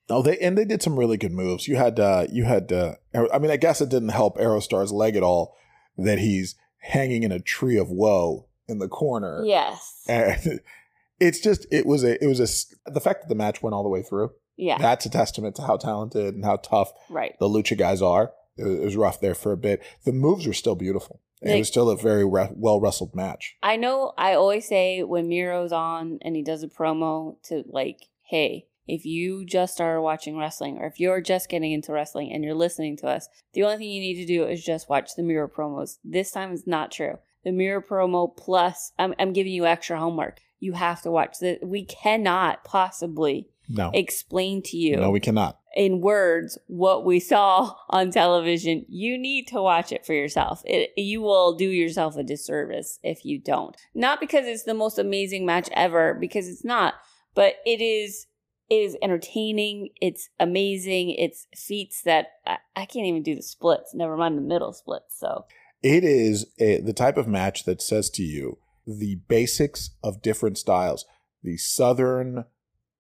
Oh, they and they did some really good moves. You had uh you had uh I mean I guess it didn't help Aerostar's leg at all that he's hanging in a tree of woe in the corner. yes. And it's just it was a it was a the fact that the match went all the way through. Yeah. That's a testament to how talented and how tough right. the lucha guys are. It was, rough there for a bit. The moves were still beautiful. It was still a very re- well wrestled match. I know I always say when Miro's on and he does a promo to like, hey, if you just started watching wrestling or if you're just getting into wrestling and you're listening to us, the only thing you need to do is just watch the Miro promos. This time is not true. the Miro promo plus I'm, I'm giving you extra homework. You have to watch this. We cannot possibly No. explain to you No, we cannot. in words what we saw on television. You need to watch it for yourself. It, you will do yourself a disservice if you don't. Not because it's the most amazing match ever, because it's not, but it is. It is entertaining. It's amazing. It's feats that I, I can't even do the splits. Never mind the middle splits. So It is a, the type of match that says to you the basics of different styles. The Southern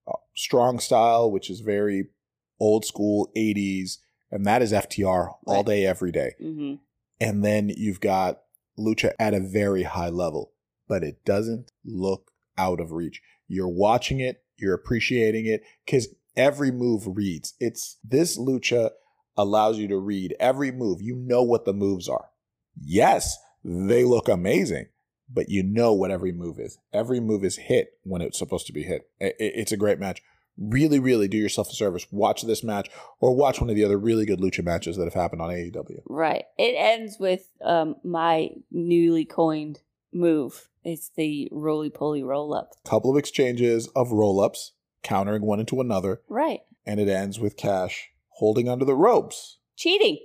uh, strong style, which is very old school 80s, and that is FTR all day, every day. mhm. And then you've got Lucha at a very high level, but it doesn't look out of reach. You're watching it, you're appreciating it, because every move reads. It's this Lucha allows you to read every move. You know what the moves are. Yes, they look amazing, but you know what every move is. Every move is hit when it's supposed to be hit. It's a great match. Really, really do yourself a service. Watch this match or watch one of the other really good Lucha matches that have happened on AEW. right. It ends with um, my newly coined move. It's the roly poly roll up. couple of exchanges of roll ups, countering one into another, Right. and it ends with Cash holding onto the ropes Cheating.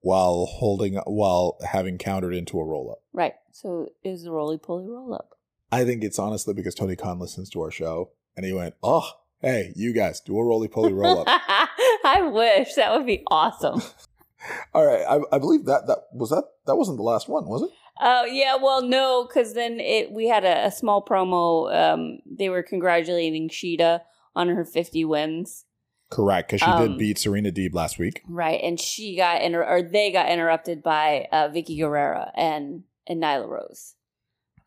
while holding while having countered into a roll up. Right. So was a roly poly roll up. I think it's honestly because Tony Khan listens to our show and he went, "Oh, hey, you guys, do a roly poly roll up." I wish that would be awesome. All right, I, I believe that that was that that wasn't the last one, was it? Oh yeah, well no, because then it we had a, a small promo. Um, they were congratulating Shida on her fifty wins, Correct, because she Um, did beat Serena Deeb last week. right? And she got inter- or they got interrupted by uh, Vickie Guerrero and and Nyla Rose,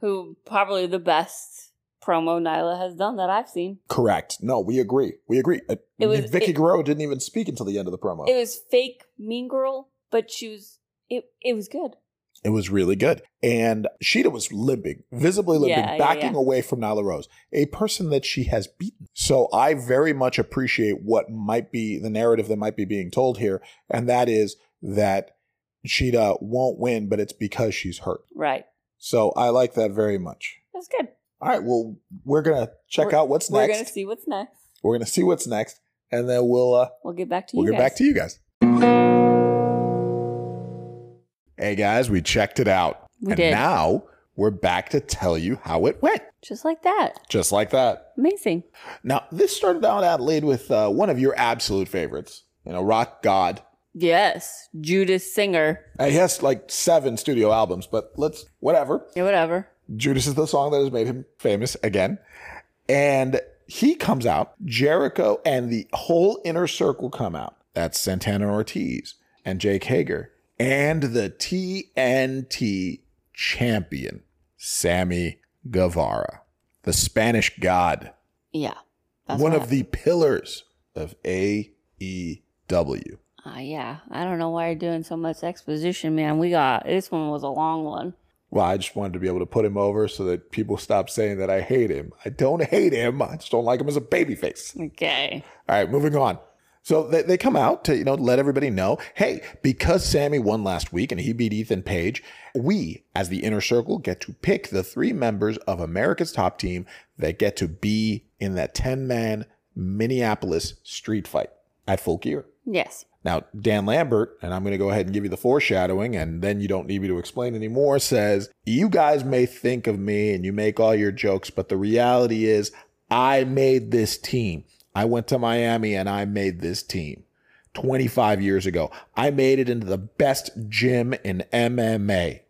who probably the best promo Nyla has done that I've seen. Correct. No, we agree. We agree. Uh, It was- Vickie it- Guerrero didn't even speak until the end of the promo. It was fake Mean Girl, but she was it. It was good. It was really good. And Shida was limping, visibly limping, Yeah, yeah, backing yeah. away from Nyla Rose, a person that she has beaten. So I very much appreciate what might be the narrative that might be being told here. And that is that Shida won't win, but it's because she's hurt. Right. So I like that very much. That's good. All right. Well, we're going to check We're- out what's next. We're gonna see what's next. we're going to see what's next. And then we'll, uh, We'll get back to you guys. we'll get guys. back to you guys. Hey guys, we checked it out. We and did. now we're back to tell you how it went. Just like that. Just like that. Amazing. Now, this started out Adelaide with uh, one of your absolute favorites, you know, Rock God. Yes, Judas Singer. Uh, he has like seven studio albums, but let's, whatever. Yeah, whatever. Judas is the song that has made him famous again. And he comes out, Jericho and the whole inner circle come out. That's Santana Ortiz and Jake Hager and the TNT champion, Sammy Guevara, the Spanish god, Yeah. That's one of the pillars of AEW. Uh, yeah, I don't know why you're doing so much exposition, man. We got this one was a long one. Well, I just wanted to be able to put him over so that people stop saying that I hate him. I don't hate him. I just don't like him as a babyface. Okay. All right, moving on. So they, they come out to you know let everybody know, hey, because Sammy won last week and he beat Ethan Page, we as the inner circle get to pick the three members of America's top team that get to be in that ten man Minneapolis street fight at Full Gear. Yes. Now, Dan Lambert, and I'm going to go ahead and give you the foreshadowing, and then you don't need me to explain anymore, says, You guys may think of me and you make all your jokes, but the reality is, I made this team. I went to Miami and I made this team 25 years ago. I made it into the best gym in MMA.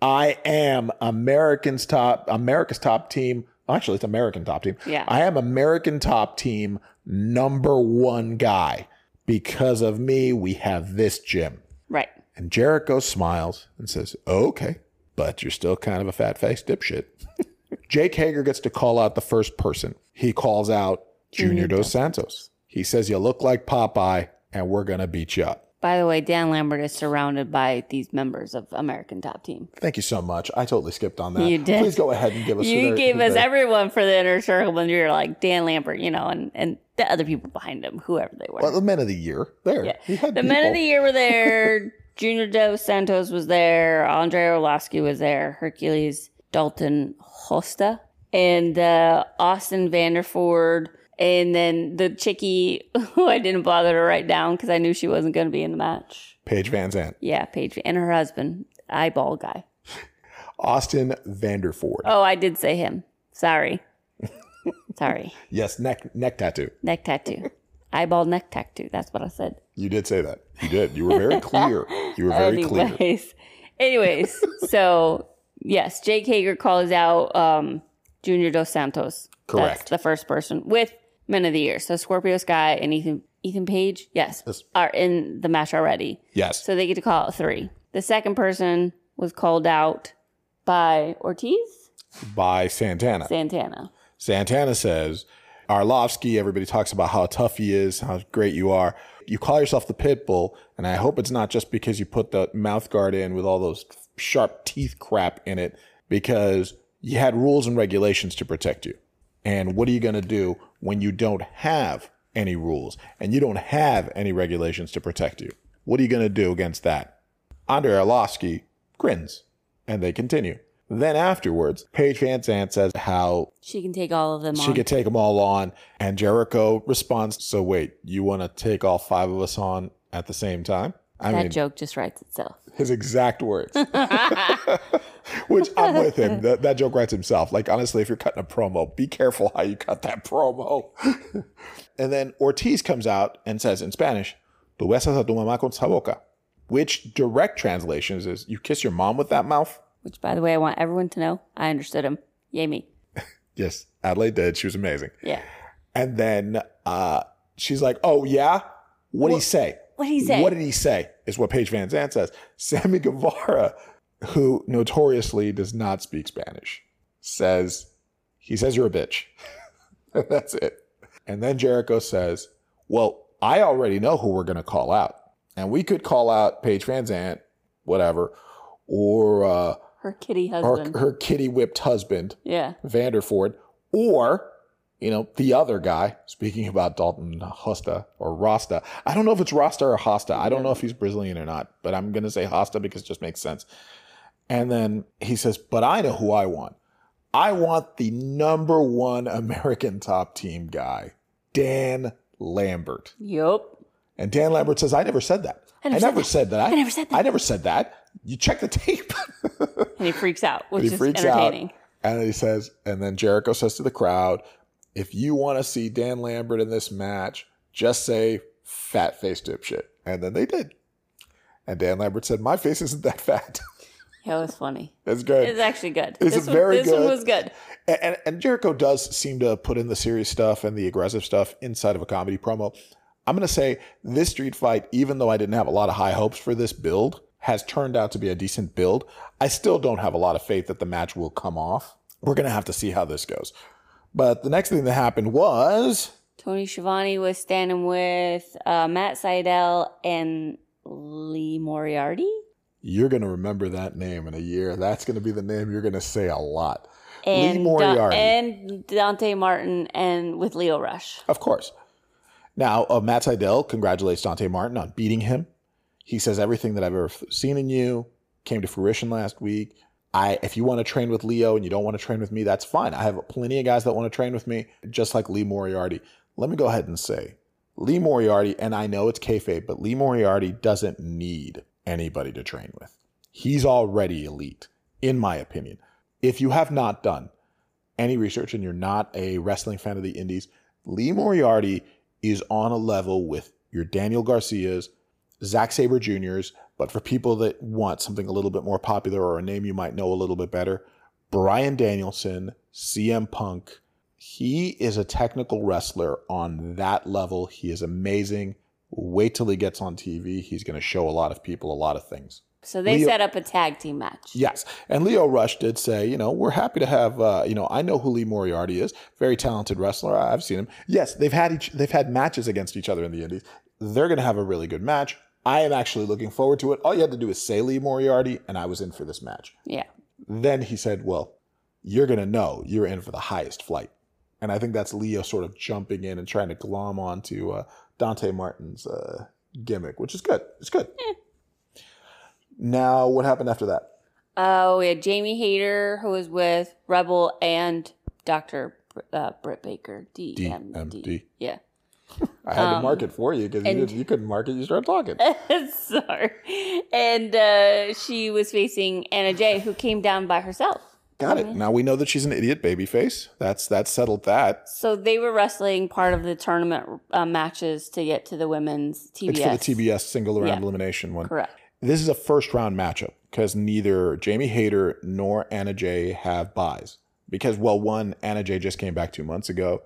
I am American's top, America's top team. Actually, it's American top team. Yeah. I am American top team number one guy. Because of me, we have this gym. Right. And Jericho smiles and says, okay, but you're still kind of a fat faced dipshit. Jake Hager gets to call out the first person. He calls out Junior Dos Santos. He says, You look like Popeye, and we're going to beat you up. By the way, Dan Lambert is surrounded by these members of American Top Team. Thank you so much. I totally skipped on that. You did. Please go ahead and give us You gave us everyone for the inner circle, and you're like Dan Lambert, you know, and and the other people behind him, whoever they were. Well, the men of the year. There. Yeah. The men of the year were there. Junior Dos Santos was there. Andre Arlovski was there. Hercules Dalton Hosta and uh, Austin Vanderford. And then the chickie who I didn't bother to write down because I knew she wasn't going to be in the match. Paige VanZant. Yeah, Paige and her husband, eyeball guy. Austin Vanderford. Oh, I did say him. Sorry. Sorry. Yes, neck neck tattoo. Neck tattoo. Eyeball neck tattoo. That's what I said. You did say that. You did. You were very clear. You were very clear. anyways, anyways, so yes, Jake Hager calls out um, Junior Dos Santos. Correct. That's the first person with Men of the Year. So Scorpio Sky and Ethan Ethan Page, yes, Yes. are in the match already. Yes. So they get to call out three. The second person was called out by Ortiz By Santana. Santana. Santana says, Arlovski, everybody talks about how tough he is, how great you are. You call yourself the pit bull, and I hope it's not just because you put the mouth guard in with all those sharp teeth crap in it, because you had rules and regulations to protect you. And what are you going to do when you don't have any rules and you don't have any regulations to protect you? What are you going to do against that? Andre Arlovski grins, and they continue. Then afterwards, Paige VanZant says how She can take all of them she on. could take them all on. And Jericho responds, So wait, you want to take all five of us on at the same time? I that mean, joke just writes itself. His exact words. Which I'm with him. That, that joke writes himself. Like, honestly, if you're cutting a promo, be careful how you cut that promo. and then Ortiz comes out and says in Spanish, Tu besas a tu mamá con esa boca. Which direct translations is, You kiss your mom with that mouth? Which, by the way, I want everyone to know I understood him. Yay me. Yes, Adelaide did. She was amazing. Yeah. And then uh, she's like, "Oh yeah, what did he say? What did he say? What did he say?" Is what Paige VanZant says. Sammy Guevara, who notoriously does not speak Spanish, says he says you're a bitch. that's it. And then Jericho says, "Well, I already know who we're going to call out, and we could call out Paige VanZant, whatever, or uh, Her kitty her, husband. her kitty whipped husband." yeah. Vanderford, or you know the other guy. Speaking about Dalton Hosta or Rasta, I don't know if it's Rasta or Hosta. I don't know if he's Brazilian or not, but I'm gonna say Hosta because it just makes sense. And then he says, "But I know who I want. I want the number one American top team guy, Dan Lambert." Yep. And Dan Lambert says, "I never said that. I never, said, that. I never said that. I never said that. You check the tape." And he freaks out, which he is freaks entertaining. out and he says and then jericho says to the crowd if you want to see dan lambert in this match just say fat face dipshit and then they did and dan lambert said my face isn't that fat Yeah, it was funny. it's good It's actually good. It's this very one, this one was good. and, and, and Jericho does seem to put in the serious stuff and the aggressive stuff inside of a comedy promo. I'm going to say this street fight, even though I didn't have a lot of high hopes for this build, has turned out to be a decent build. I still don't have a lot of faith that the match will come off. We're going to have to see how this goes. But the next thing that happened was Tony Schiavone was standing with uh, Matt Sydal and Lee Moriarty. you're going to remember that name in a year. That's going to be the name you're going to say a lot. And Lee Moriarty. Da- and Dante Martin and with Lio Rush. Of course. Now, uh, Matt Sydal congratulates Dante Martin on beating him. He says everything that I've ever f- seen in you came to fruition last week. I, if you want to train with Lio and you don't want to train with me, that's fine. I have plenty of guys that want to train with me, just like Lee Moriarty. Let me go ahead and say, Lee Moriarty, and I know it's kayfabe, but Lee Moriarty doesn't need anybody to train with. He's already elite, in my opinion. If you have not done any research and you're not a wrestling fan of the indies, Lee Moriarty is on a level with your Daniel Garcias, Zack Sabre Jr.'s, but for people that want something a little bit more popular or a name you might know a little bit better, Bryan Danielson, CM Punk. He is a technical wrestler on that level. He is amazing. Wait till he gets on TV. He's going to show a lot of people a lot of things. So they Lio- set up a tag team match. Yes. And Lio Rush did say, you know, we're happy to have, uh, you know, I know who Lee Moriarty is, very talented wrestler. I've seen him. Yes, they've had each, they've had matches against each other in the Indies. They're going to have a really good match. I am actually looking forward to it. All you had to do is say Lee Moriarty, and I was in for this match. Yeah. Then he said, well, you're going to know you're in for the highest flight. And I think that's Lio sort of jumping in and trying to glom onto uh, Dante Martin's uh, gimmick, which is good. It's good. Now, what happened after that? Oh, we had Jamie Hayter, who was with Rebel and Dr. Br- uh, Britt Baker, DMD. DMD. Yeah. I had to Um, mark it for you because you, you couldn't mark it. You started talking. Sorry. And uh, she was facing Anna Jay, who came down by herself. Got it. Now we know that she's an idiot babyface. That's that settled that. So they were wrestling part of the tournament uh, matches to get to the women's TBS. It's for the TBS single round Yeah. elimination one. Correct. This is a first round matchup because neither Jamie Hayter nor Anna Jay have buys. Because well, one Anna Jay just came back two months ago,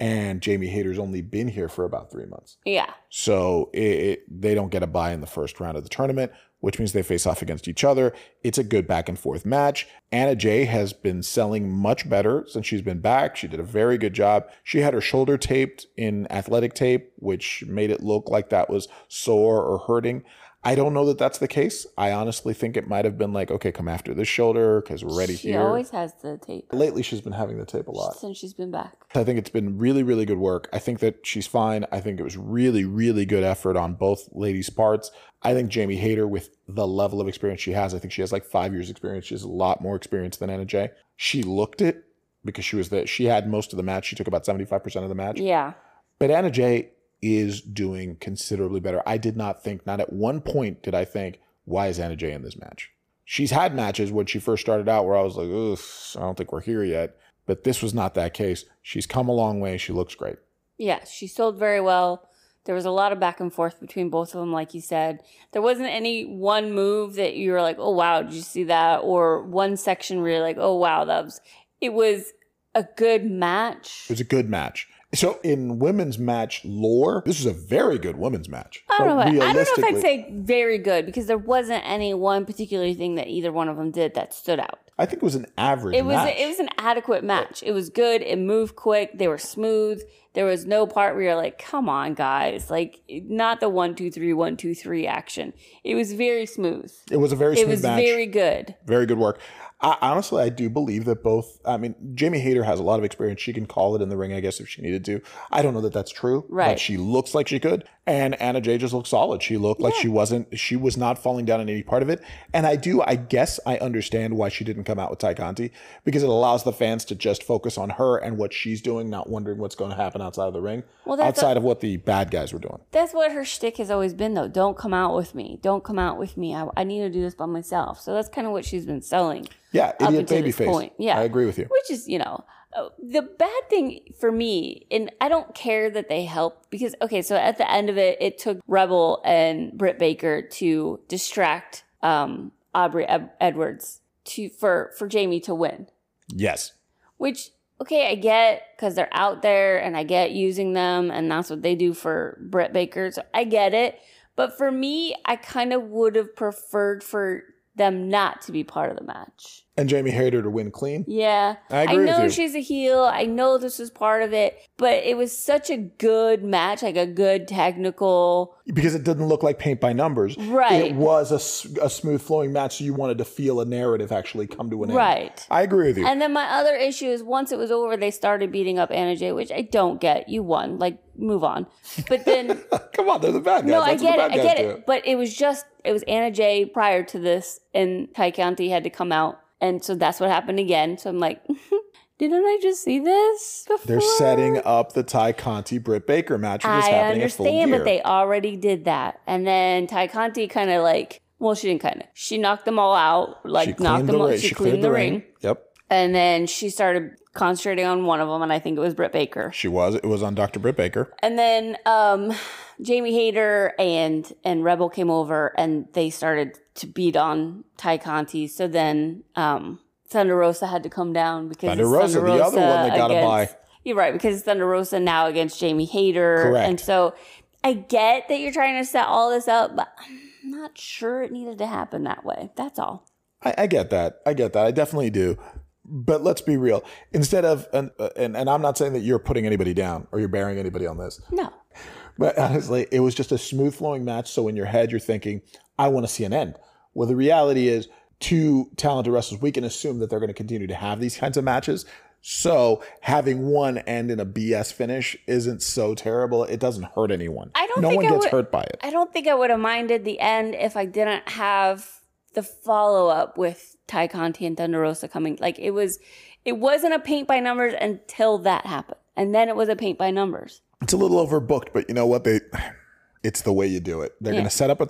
and Jamie Hayter's only been here for about three months. Yeah. So it, it, they don't get a buy in the first round of the tournament, which means they face off against each other. It's a good back and forth match. Anna Jay has been selling much better since she's been back. She did a very good job. She had her shoulder taped in athletic tape, which made it look like that was sore or hurting. I don't know that that's the case. I honestly think it might have been like, okay, come after this shoulder because we're ready She here. always has the tape Lately, she's been having the tape a lot. since she's been back. I think it's been really, really good work. I think that she's fine. I think it was really, really good effort on both ladies' parts. I think Jamie Hayter, with the level of experience she has, I think she has like five years' experience. She has a lot more experience than Anna Jay. She looked it because she was the she had most of the match. She took about seventy five percent of the match. Yeah. But Anna Jay is doing considerably better. I did not think, not at one point did I think, why is Anna Jay in this match? She's had matches when she first started out where I was like, ugh, I don't think we're here yet. But this was not that case. She's come a long way. She looks great. Yeah. She sold very well. There was a lot of back and forth between both of them, like you said. There wasn't any one move that you were like, oh, wow, did you see that? Or one section where you're like, oh, wow, that was. It was a good match. It was a good match. So in women's match lore, this is a very good women's match. I don't, know, I don't know if I'd say very good because there wasn't any one particular thing that either one of them did that stood out. I think it was an average It was match. it was an adequate match. It was good. It moved quick. They were smooth. There was no part where you're like, "Come on, guys!" Like not the one two three one two three action. It was very smooth. It was a very smooth It was match. very good. very good work. I, honestly, I do believe that both. I mean, Jamie Hayter has a lot of experience. She can call it in the ring, I guess, if she needed to. I don't know that that's true. Right. But she looks like she could, and Anna Jay just looked solid. She looked like she wasn't. She was not falling down in any part of it. And I do. I guess I understand why she didn't come out with Tay Conti because it allows the fans to just focus on her and what she's doing, not wondering what's going to happen outside of the ring. Well, that's outside of what the bad guys were doing. That's what her shtick has always been, though. Don't come out with me. Don't come out with me. I, I need to do this by myself. So that's kind of what she's been selling. Yeah, idiot until baby face. point. Yeah. I agree with you. which is you know uh, the bad thing for me and i don't care that they help because okay so at the end of it it took rebel and britt baker to distract um aubrey Ed- edwards to for for jamie to win Yes. which okay i get because they're out there and i get using them and that's what they do for britt baker so i get it but for me i kind of would have preferred for them not to be part of the match And Jamie Hayter to win clean. yeah. I agree with know she's a heel. I know this was part of it, but it was such a good match, like a good technical. because it didn't look like paint by numbers. Right. It was a, a smooth flowing match, so you wanted to feel a narrative actually come to an end. Right. I agree with you. And then my other issue is once it was over, they started beating up Anna Jay, which I don't get. You won. Like, move on. But then, Come on, they're the bad guys. no, I That's what get it. I get do. it. But it was just, it was Anna Jay prior to this, and Tay Conti had to come out. And so that's what happened again. So I'm like, didn't I just see this before? They're setting up the Tay Conti Britt Baker match, which is I happening at full understand, but they already did that. And then Tay Conti kind of like, well, she didn't kind of. She knocked them all out, like knocked them the all. ring. She, cleaned the ring. Yep, And then she started concentrating on one of them, and I think it was Britt Baker. she was. It was on Dr. Britt Baker. And then um, Jamie Hayter and and Rebel came over, and they started to beat on Tay Conti. So then um, Thunder Rosa had to come down because Thunder Rosa, Thunder the other one Rosa they gotta against- buy. You're right because Thunder Rosa now against Jamie Hayter, Correct. and so I get that you're trying to set all this up, but I'm not sure it needed to happen that way. That's all. I, I get that. I get that. I definitely do. But let's be real. Instead of, and, and, and I'm not saying that you're putting anybody down or you're bearing anybody on this. No. But honestly, it was just a smooth flowing match. So in your head, you're thinking, I want to see an end. Well, the reality is, two talented wrestlers, we can assume that they're going to continue to have these kinds of matches. So having one end in a BS finish isn't so terrible. It doesn't hurt anyone. I don't No think one I gets would- hurt by it. I don't think I would have minded the end if I didn't have the follow up with Tay Conti and Thunder Rosa coming. Like it was, it wasn't a paint by numbers until that happened, and then it was a paint by numbers. It's a little overbooked, but you know what? They, it's the way you do it. They're Yeah. going to set up a.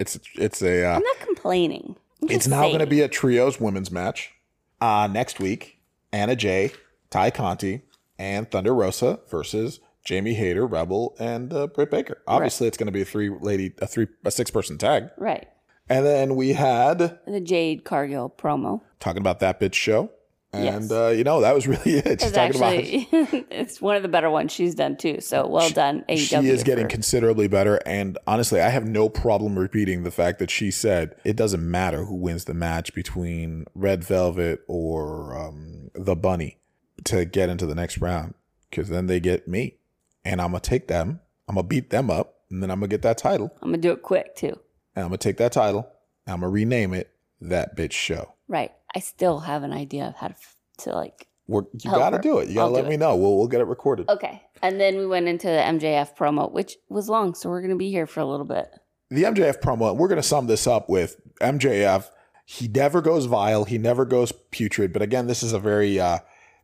It's it's a. Uh, I'm not complaining. I'm it's just now going to be a trios women's match. Uh, next week, Anna Jay, Tay Conti, and Thunder Rosa versus Jamie Hayter, Rebel, and uh, Britt Baker. Obviously, it's going to be a three lady, a three, a six person tag. right. And then we had The Jade Cargill promo. talking about that bitch show. And Yes. uh, you know that was really it. She's It's talking about actually it's one of the better ones she's done too. So well done, AEW. she is getting for- considerably better. And honestly, I have no problem repeating the fact that she said it doesn't matter who wins the match between Red Velvet or um, the Bunny to get into the next round because then they get me. And I'm going to take them, I'm going to beat them up, and then I'm going to get that title. I'm gonna do it quick too. And I'm going to take that title, and I'm going to rename it That Bitch Show. Right. I still have an idea of how to f- to like. We're, you got to do it. You got to let me it. know. We'll, we'll get it recorded. Okay. And then we went into the MJF promo, which was long, so we're gonna be here for a little bit. the MJF promo, we're going to sum this up with MJF. He never goes vile. He never goes putrid. But again, this is a very, uh,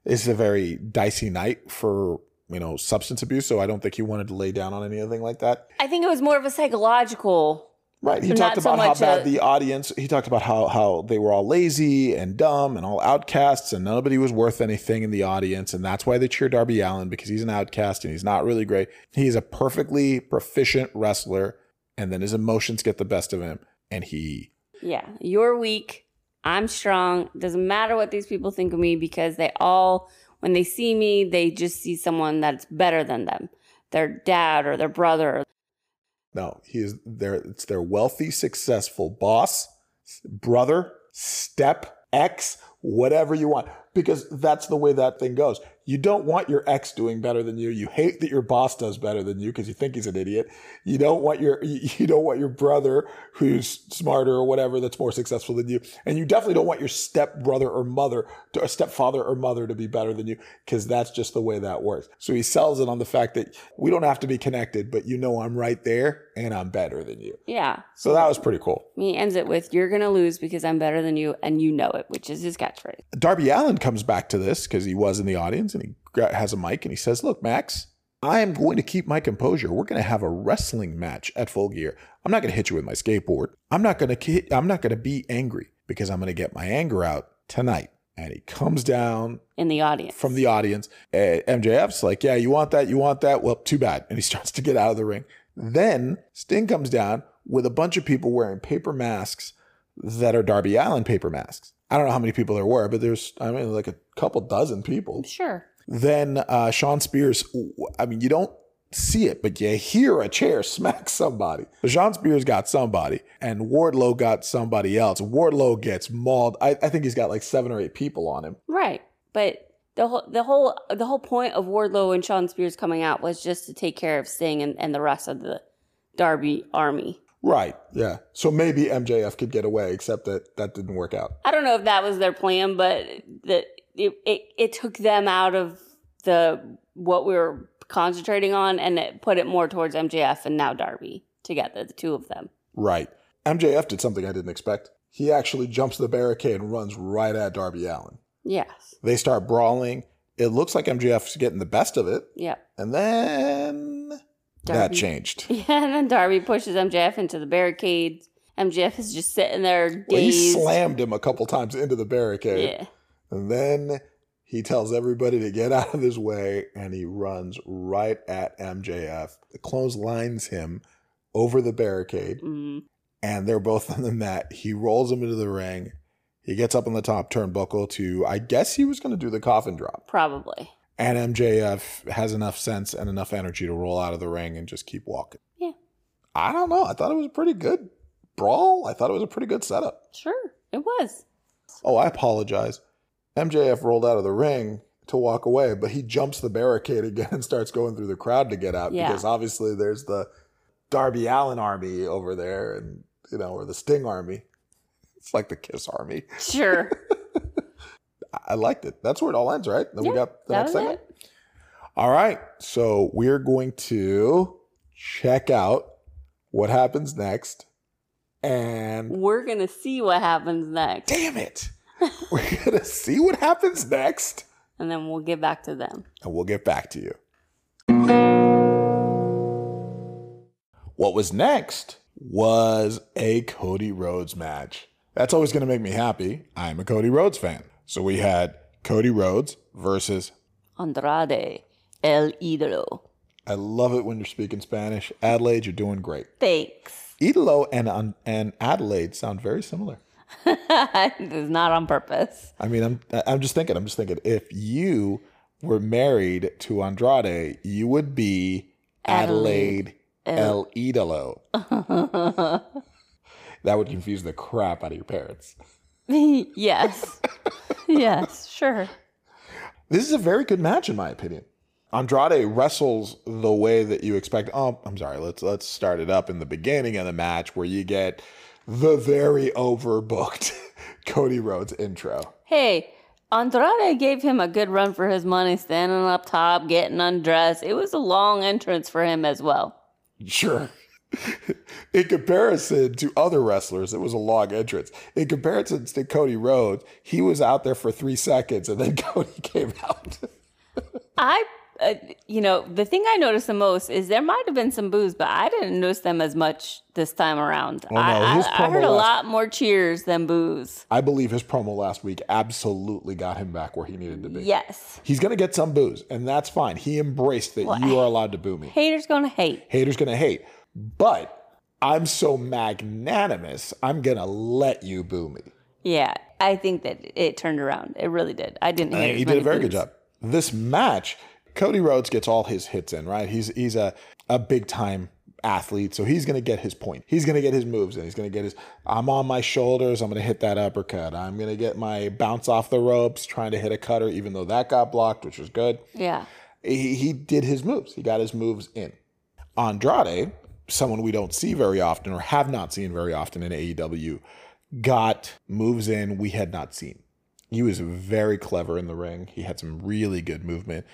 this is a very dicey night for you know substance abuse. So I don't think he wanted to lay down on anything like that. I think it was more of a psychological. Right. He talked so about how bad a- the audience. He talked about how how they were all lazy and dumb and all outcasts, and nobody was worth anything in the audience, and that's why they cheer Darby Allin because he's an outcast and he's not really great. He's a perfectly proficient wrestler, and then his emotions get the best of him, and he Yeah, you're weak. I'm strong. Doesn't matter what these people think of me because they all, when they see me, they just see someone that's better than them, their dad or their brother. No, he is their it's their wealthy, successful boss, brother, step, ex, whatever you want. Because that's the way that thing goes. You don't want your ex doing better than you. You hate that your boss does better than you because you think he's an idiot. You don't want your you don't want your brother who's smarter or whatever that's more successful than you. And you definitely don't want your step brother or mother to, or stepfather or mother to be better than you because that's just the way that works. So he sells it on the fact that we don't have to be connected, but you know I'm right there and I'm better than you. Yeah. So that was pretty cool. He ends it with, You're going to lose because I'm better than you, and you know it, which is his catchphrase. Darby Allin comes back to this because he was in the audience and has a mic and he says, Look, Max, I am going to keep my composure. We're going to have a wrestling match at Full Gear. I'm not going to hit you with my skateboard. I'm not going to I'm not going to be angry because I'm going to get my anger out tonight. And he comes down In the audience. from the audience. Uh, MJF's like, Yeah, you want that? You want that? Well, too bad. And he starts to get out of the ring. Then Sting comes down with a bunch of people wearing paper masks that are Darby Allin paper masks. I don't know how many people there were, but there's, I mean, like a couple dozen people. Sure. Then uh, Shawn Spears, I mean, you don't see it, but you hear a chair smack somebody. Shawn Spears got somebody, and Wardlow got somebody else. Wardlow gets mauled. I, I think he's got like seven or eight people on him. Right. But the whole the whole the whole point of Wardlow and Shawn Spears coming out was just to take care of Sting and, and the rest of the Darby army. Right. Yeah. So maybe MJF could get away, except that that didn't work out. I don't know if that was their plan, but that it, it it took them out of the what we were concentrating on and it put it more towards MJF and now Darby together, the two of them. Right. MJF did something I didn't expect. He actually jumps the barricade and runs right at Darby Allin. Yes. They start brawling. It looks like MJF's getting the best of it. Yep. And then that Darby. changed. Yeah, and then Darby pushes MJF into the barricades. MJF is just sitting there Well, he slammed him a couple times into the barricade. yeah. And then he tells everybody to get out of his way and he runs right at MJF. The clones lines him over the barricade Mm, and they're both on the mat. He rolls him into the ring. He gets up on the top turnbuckle to, I guess he was going to do the coffin drop. probably. And MJF has enough sense and enough energy to roll out of the ring and just keep walking. Yeah. I don't know. I thought it was a pretty good brawl. I thought it was a pretty good setup. Sure. It was. Oh, I apologize. MJF rolled out of the ring to walk away, but he jumps the barricade again and starts going through the crowd to get out Yeah. because obviously there's the Darby Allin army over there and, you know, or the Sting army. It's like the Kiss army. Sure. I- liked it. That's where it all ends, right? Then we Yeah, got the next segment. it. All right. So we're going to check out what happens next And We're going to see what happens next. damn it, we're going to see what happens next. And then we'll get back to them. And we'll get back to you. What was next was a Cody Rhodes match. That's always going to make me happy. I'm a Cody Rhodes fan. So we had Cody Rhodes versus, Andrade, El Idolo. I love it when you're speaking Spanish. Adelaide, you're doing great. Thanks. Idolo and, and Adelaide sound very similar. It's not on purpose. I mean, I'm I'm just thinking. I'm just thinking. If you were married to Andrade, you would be Adelaide, El Idolo. that would confuse the crap out of your parents. yes. yes, sure. This is a very good match, in my opinion. Andrade wrestles the way that you expect. Oh, I'm sorry. Let's let's start it up in the beginning of the match where you get the very overbooked Cody Rhodes intro. Hey, Andrade gave him a good run for his money, standing up top, getting undressed. It was a long entrance for him as well. Sure. In comparison to other wrestlers, it was a long entrance. In comparison to Cody Rhodes, he was out there for three seconds and then Cody came out. I, uh, you know, the thing I noticed the most is there might have been some boos, but I didn't notice them as much this time around. Oh, no, I, I, I heard a last- lot more cheers than boos. I believe his promo last week absolutely got him back where he needed to be. Yes. He's going to get some boos, and that's fine. He embraced that you are allowed to boo me. Haters gonna hate. Haters going to hate. But I'm so magnanimous, I'm going to let you boo me. Yeah, I think that it turned around. It really did. I didn't hear. And as he did a very boos. good job. This match, Cody Rhodes gets all his hits in, right? He's he's a, a big time athlete, so he's gonna get his point. He's gonna get his moves in. He's gonna get his I'm on my shoulders, I'm gonna hit that uppercut. I'm gonna get my bounce off the ropes, trying to hit a cutter, even though that got blocked, which was good. Yeah. He, he did his moves. He got his moves in. Andrade, someone we don't see very often or have not seen very often in AEW, got moves in we had not seen. He was very clever in the ring. He had some really good movement.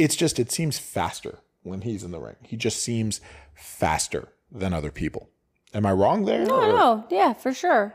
It's just, it seems faster when he's in the ring. He just seems faster than other people. Am I wrong there? No, Or- no, yeah, for sure.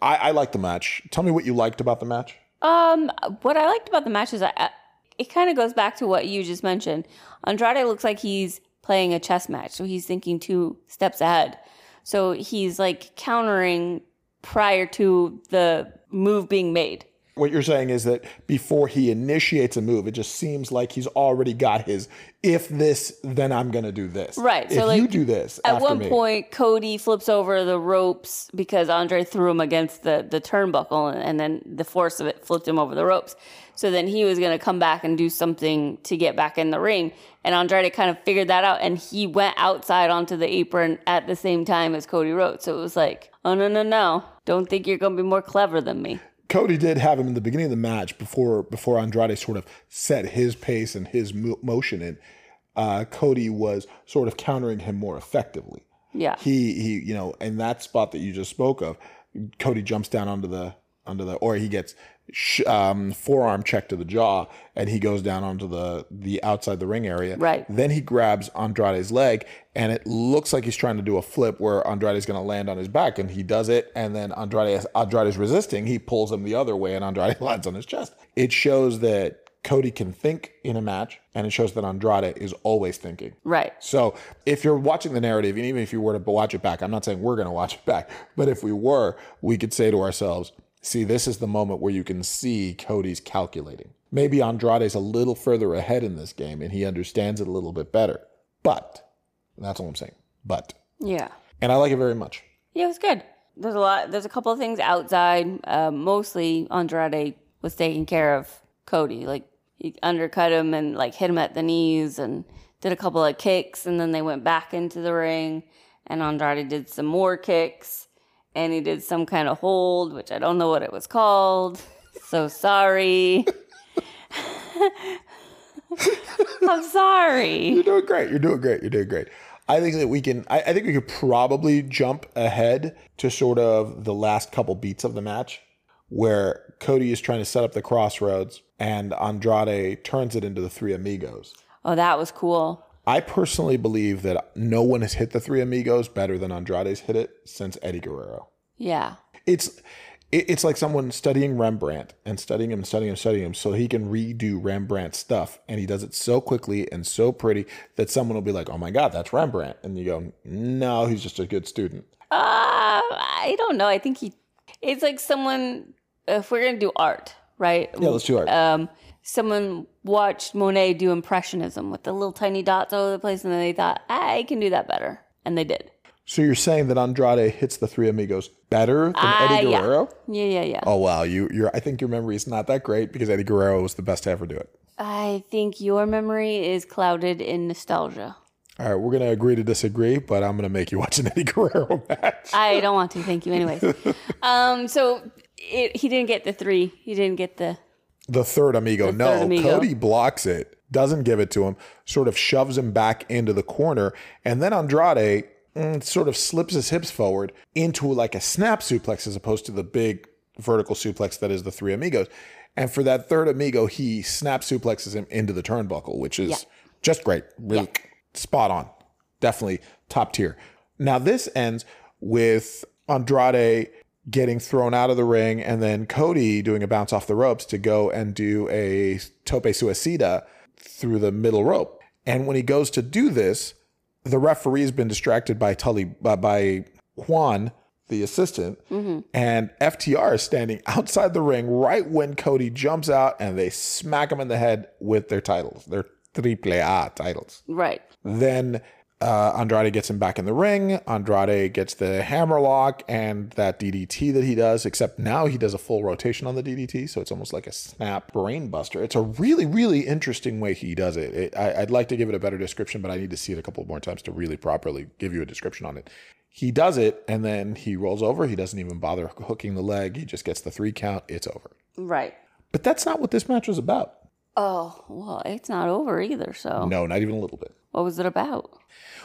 I, I like the match. Tell me what you liked about the match. Um, what I liked about the match is I, I- it kind of goes back to what you just mentioned. Andrade looks like he's playing a chess match, so he's thinking two steps ahead. So he's like countering prior to the move being made. What you're saying is that before he initiates a move, it just seems like he's already got his. If this, then I'm going to do this. Right, If so, like, you do this At one me, point, Cody flips over the ropes because Andre threw him against the, the turnbuckle, and then the force of it flipped him over the ropes. So then he was going to come back and do something to get back in the ring. And Andrade kind of figured that out, and he went outside onto the apron at the same time as Cody Rhodes. So it was like, oh, no, no, no. Don't think you're going to be more clever than me. Cody did have him in the beginning of the match before before Andrade sort of set his pace and his mo- motion in. Uh, Cody was sort of countering him more effectively. Yeah. he he you know in that spot that you just spoke of cody jumps down onto the onto the or he gets sh- um, forearm check to the jaw and he goes down onto the the outside the ring area Right. then he grabs andrade's leg and it looks like he's trying to do a flip where andrade's going to land on his back and he does it and then andrade andrade's resisting he pulls him the other way and andrade lands on his chest it shows that cody can think in a match and it shows that andrade is always thinking Right. so if you're watching the narrative, and even if you were to watch it back, I'm not saying we're going to watch it back, but if we were, we could say to ourselves, see, this is the moment where you can see Cody's calculating. Maybe Andrade's a little further ahead in this game and he understands it a little bit better. But, that's all I'm saying. But, Yeah. and I like it very much. Yeah, it was good. There's a lot. There's a couple of things outside. Uh, mostly Andrade was taking care of Cody. Like he undercut him and like hit him at the knees and did a couple of kicks, and then they went back into the ring, and Andrade did some more kicks, and he did some kind of hold, which I don't know what it was called. So sorry. I'm sorry. You're doing great. You're doing great. You're doing great. I think that we can. I, I think we could probably jump ahead to sort of the last couple beats of the match, where Cody is trying to set up the crossroads, and Andrade turns it into the Three Amigos. Oh, that was cool. I personally believe that no one has hit the three amigos better than Andrade's hit it since Eddie Guerrero. Yeah. It's it- it's like someone studying Rembrandt and studying him and studying him, studying him, so he can redo Rembrandt stuff, and he does it so quickly and so pretty that someone will be like, "Oh my God, that's Rembrandt," and you go, "No, he's just a good student." Uh, I don't know. I think he. It's like someone. If we're gonna do art, right? Yeah, let's do art. Um, someone watched Monet do impressionism with the little tiny dots all over the place, and then they thought, I can do that better, and they did. So you're saying that Andrade hits the three amigos better than Ah, Eddie yeah. Guerrero? Yeah, yeah, yeah. Oh wow, you you're I think your memory is not that great because Eddie Guerrero was the best to ever do it. I think your memory is clouded in nostalgia. All right, we're gonna agree to disagree, but I'm gonna make you watch an Eddie Guerrero match. I don't want to. Thank you, anyways. um, so it, he didn't get the three. He didn't get the. The third amigo. no, third amigo. Cody blocks it, doesn't give it to him, sort of shoves him back into the corner, and then Andrade mm, sort of slips his hips forward into like a snap suplex as opposed to the big vertical suplex that is the three amigos. And for that third amigo, he snap suplexes him into the turnbuckle, which is just great. Really spot on. Definitely top tier. Now, this ends with Andrade getting thrown out of the ring and then Cody doing a bounce off the ropes to go and do a tope suicida through the middle rope. And when he goes to do this, the referee's been distracted by Tully uh, by Juan, the assistant, and FTR is standing outside the ring right when Cody jumps out and they smack him in the head with their titles, their triple A titles. Right. Then uh, Andrade gets him back in the ring. Andrade gets the hammerlock and that DDT that he does, except now he does a full rotation on the DDT. So it's almost like a snap brain buster. It's a really, really interesting way he does it. it I, I'd like to give it a better description, but I need to see it a couple more times to really properly give you a description on it. He does it and then he rolls over. He doesn't even bother hooking the leg. He just gets the three count. It's over. Right. But that's not what this match was about. Oh, well, it's not over either. So, No, not even a little bit. What was it about?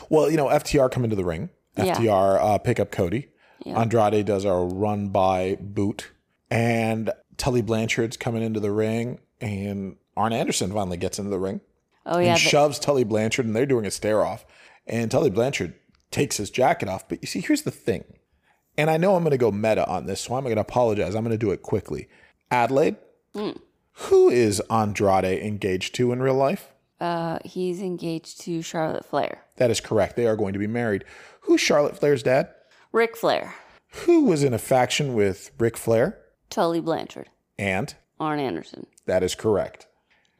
Well, you know, FTR come into the ring. Yeah. FTR uh, pick up Cody. Yeah. Andrade does a run by boot, and Tully Blanchard's coming into the ring, and Arn Anderson finally gets into the ring Oh, yeah. and but- shoves Tully Blanchard, and they're doing a stare off, and Tully Blanchard takes his jacket off. But you see, here's the thing, and I know I'm going to go meta on this, so I'm going to apologize. I'm going to do it quickly. Adelaide, Hmm. who is Andrade engaged to in real life? Uh, he's engaged to Charlotte Flair. That is correct. They are going to be married. Who's Charlotte Flair's dad? Ric Flair. who was in a faction with Ric Flair, Tully Blanchard. and Arn Anderson. that is correct.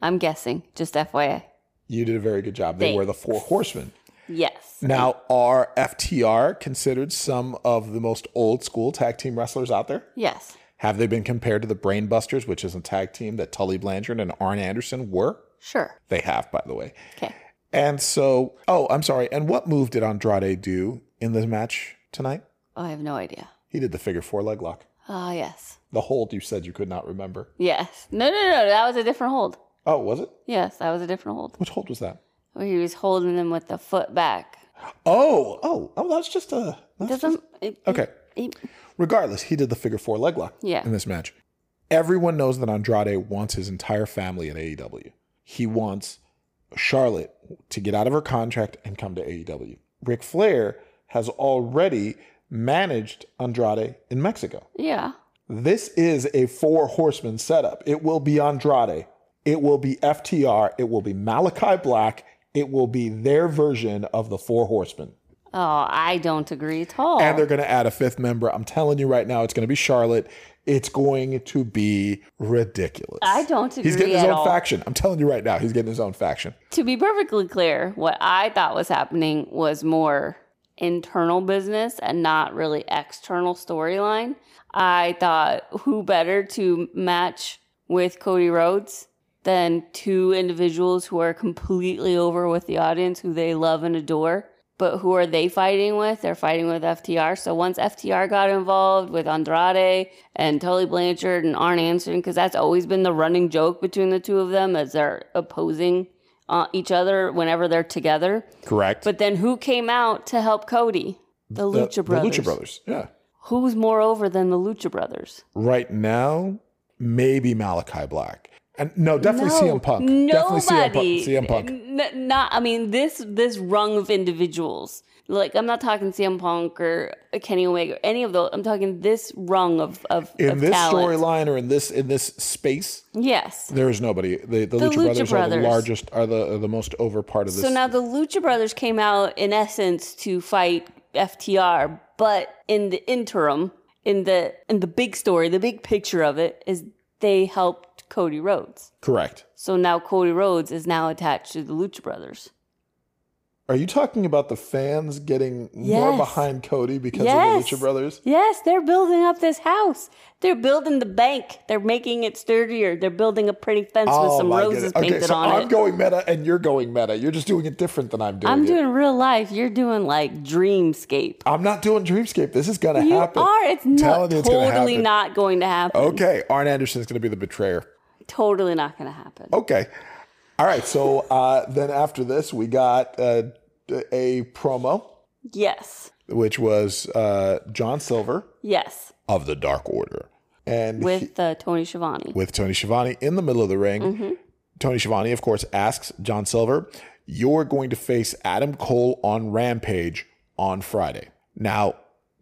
I'm guessing. Just FYI. You did a very good job. They were the Four Horsemen. Yes. Now, are FTR considered some of the most old school tag team wrestlers out there? Yes. Have they been compared to the Brainbusters, which is a tag team that Tully Blanchard and Arn Anderson were? Sure. They have, by the way. Okay. And so, oh, I'm sorry. And what move did Andrade do in the match tonight? Oh, I have no idea. He did the figure four leg lock. Ah, yes. The hold you said you could not remember. Yes. No, no, no. That was a different hold. Oh, was it? Yes, that was a different hold. Which hold was that? Where he was holding them with the foot back. Oh, oh, oh, that's just a. that's Doesn't. It, Okay. it- Regardless, he did the figure four leg lock Yeah. in this match. Everyone knows that Andrade wants his entire family at AEW. He wants Charlotte to get out of her contract and come to AEW. Ric Flair has already managed Andrade in Mexico. yeah. This is a four horseman setup. It will be Andrade. It will be FTR. It will be Malachi Black. It will be their version of the four horsemen. Oh, I don't agree at all. And they're going to add a fifth member. I'm telling you right now, it's going to be Charlotte. It's going to be ridiculous. I don't He's getting his own all. faction. I'm telling you right now, he's getting his own faction. to be perfectly clear, what I thought was happening was more internal business and not really external storyline. I thought who better to match with Cody Rhodes than two individuals who are completely over with the audience who they love and adore. But who are they fighting with? They're fighting with FTR. So once FTR got involved with Andrade and Tully Blanchard and Arn Anderson, because that's always been the running joke between the two of them as they're opposing uh, each other whenever they're together. Correct. But then who came out to help Cody? The the, Lucha Brothers. The Lucha Brothers. Yeah. Who's more over than the Lucha Brothers? Right now, maybe Malachi Black. And no, definitely CM Punk. Definitely CM Punk. Nobody. CM Punk. N- not. I mean, this this rung of individuals. Like I'm not talking CM Punk or Kenny Omega, any of those. I'm talking this rung of of, In of this storyline or in this in this space, Yes. there is nobody. The, the, Lucha, Lucha Brothers, are the largest, are the are the most over part of this. So now the Lucha Brothers came out in essence to fight FTR, but in the interim, in the in the big story, the big picture of it is they helped Cody Rhodes. Correct. So now Cody Rhodes is now attached to the Lucha Brothers. Are you talking about the fans getting more behind Cody because Yes. of the Lucha Brothers? Yes, they're building up this house. They're building the bank. They're making it sturdier. They're building a pretty fence with oh some roses. Oh Okay, painted so on I'm it. going meta and you're going meta. You're just doing it different than I'm doing I'm it. doing real life. You're doing like dreamscape. I'm not doing Dreamscape. This is going to You happen. are. It's I'm not you it's gonna totally not going to happen. Okay, Arn Anderson is going to be the betrayer. Totally not going to happen. Okay. All right. So uh, then after this, we got uh, a promo, Yes. which was uh, John Silver Yes. of the Dark Order. And he- With uh, Tony Schiavone. with Tony Schiavone in the middle of the ring. Mm-hmm. Tony Schiavone, of course, asks John Silver, You're going to face Adam Cole on Rampage on Friday. Now,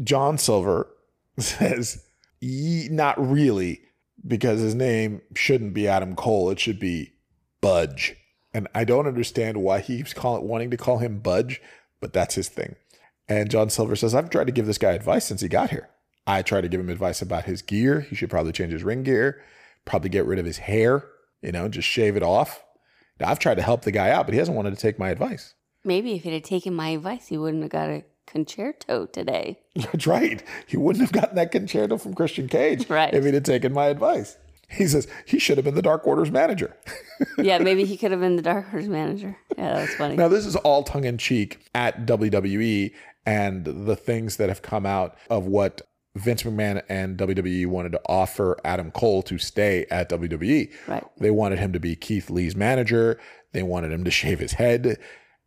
John Silver says, "Ye- Not really, because his name shouldn't be Adam Cole. It should be Budge. And I don't understand why he's calling, wanting to call him Budge, but that's his thing. And John Silver says, I've tried to give this guy advice since he got here. I try to give him advice about his gear. He should probably change his ring gear, probably get rid of his hair, you know, just shave it off. Now, I've tried to help the guy out, but he hasn't wanted to take my advice. Maybe if he'd have taken my advice, he wouldn't have got a Con-Chair-To today. That's right. He wouldn't have gotten that Con-Chair-To from Christian Cage Right. if he'd have taken my advice. He says he should have been the Dark Order's manager. yeah, maybe he could have been the Dark Horse manager. Yeah, that's funny. Now, this is all tongue in cheek at WWE and the things that have come out of what Vince McMahon and WWE wanted to offer Adam Cole to stay at WWE. Right. They wanted him to be Keith Lee's manager. They wanted him to shave his head.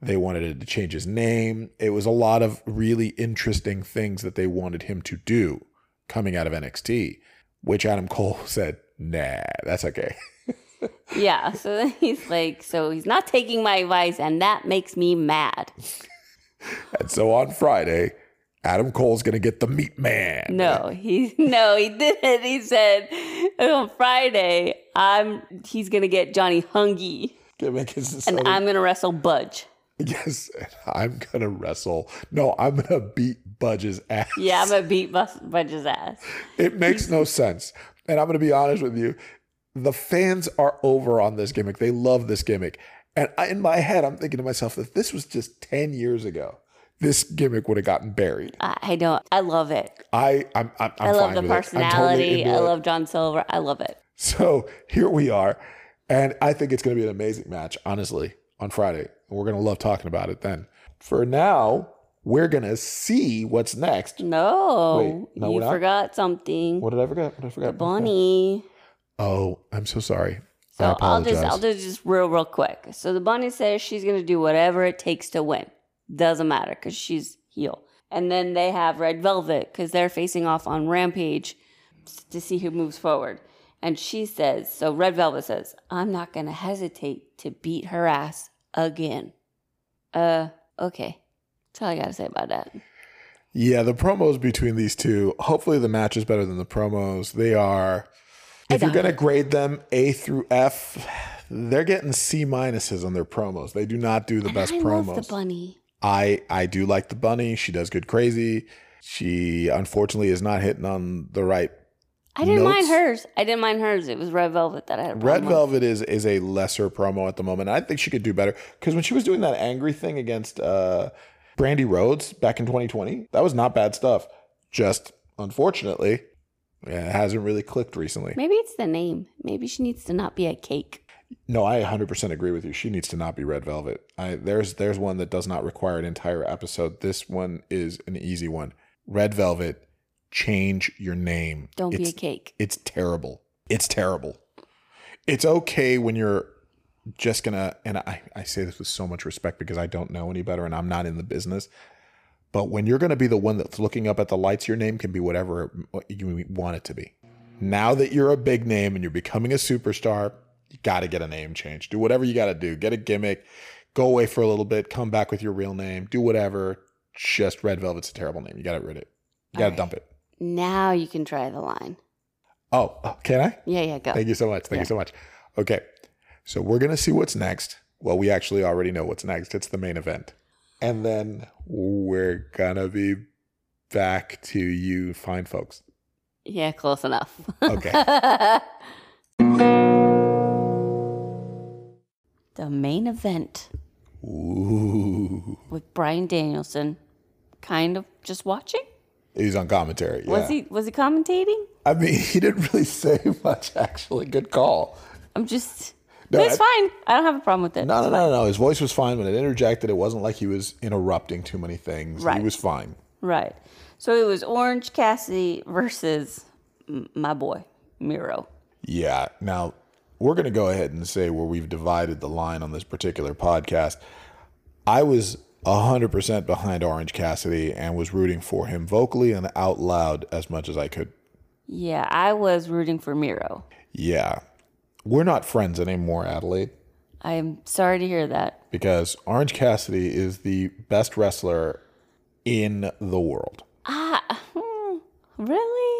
They wanted him to change his name. It was a lot of really interesting things that they wanted him to do coming out of NXT, which Adam Cole said, nah, that's okay. Yeah, so then he's like, so he's not taking my advice, and that makes me mad. And so on Friday, Adam Cole's going to get the meat man. No, he no, he didn't. He said on Friday, I'm he's gonna get Johnny Hungee, and I'm gonna wrestle Budge. Yes, I'm to wrestle. No, I'm to beat Budge's ass. Yeah, I'm gonna beat Budge's ass. It makes no sense. And I'm to be honest with you. The fans are over on this gimmick. They love this gimmick. And I, in my head, I'm thinking to myself that this was just 10 years ago. This gimmick would have gotten buried. I, don't. I love it. I, I'm, I'm, I'm I love fine the with it. Totally personality. I love John Silver. I love it. So here we are. And I think it's to be an amazing match, honestly, on Friday. And we're going to love talking about it then. For now, we're going to see what's next. No, Wait, no, you forgot something. What did I forget? What did I forget? The bunny. Oh, I'm so sorry. I So I'll just I'll do just real real quick. So the bunny says she's gonna do whatever it takes to win. Doesn't matter because she's heel. And then they have Red Velvet because they're facing off on Rampage to see who moves forward. And she says, so Red Velvet says, I'm not gonna hesitate to beat her ass again. Uh, okay. That's all I gotta say about that. Yeah, the promos between these two. Hopefully, the match is better than the promos. They are. If you're going to grade them A through F, they're getting C minuses on their promos. They do not do the best I promos. love the bunny. I I do like the bunny. She does good crazy. She unfortunately is not hitting on the right. I didn't mind hers. I didn't mind hers. It was Red Velvet that I had a Red problem with. Velvet is is a lesser promo at the moment. I think she could do better because when she was doing that angry thing against uh, Brandi Rhodes back in 2020, that was not bad stuff. Just unfortunately, yeah, it hasn't really clicked recently. Maybe it's the name. Maybe she needs to not be a cake. No, I 100% agree with you. She needs to not be Red Velvet. I, there's there's one that does not require an entire episode. This one is an easy one. Red Velvet, change your name. Don't be a cake. It's terrible. It's terrible. It's okay when you're just gonna, and I, I say this with so much respect because I don't know any better and I'm not in the business. But when you're gonna be the one that's looking up at the lights, your name can be whatever you want it to be. Now that you're a big name and you're becoming a superstar, You got to get a name change. Do whatever you got to do. Get a gimmick. Go away for a little bit. Come back with your real name. Do whatever. Just Red Velvet's a terrible name. You got to rid it. You got to dump it. Now you can try the line. Oh, oh, can I? Yeah, yeah, go. Thank you so much. Thank Yeah. you so much. Okay. So we're going to see what's next. Well, we actually already know what's next. It's the main event. And then we're going to be back to you fine folks. Yeah, close enough. Okay. the main event Ooh. with Bryan Danielson kind of just watching. He's on commentary. Yeah. Was he was he commentating? I mean, he didn't really say much, actually. Good call. I'm just No, it's fine. I don't have a problem with it. No, no, no, no. His voice was fine when it interjected. It wasn't like he was interrupting too many things. Right. He was fine. Right. So it was Orange Cassidy versus m- my boy Miro. Yeah. Now, we're going to go ahead and say where we've divided the line on this particular podcast. I was 100% behind Orange Cassidy and was rooting for him vocally and out loud as much as I could. Yeah, I was rooting for Miro. Yeah. We're not friends anymore, Adelaide, I'm sorry to hear that. because Orange Cassidy is the best wrestler in the world. Ah, hmm, really?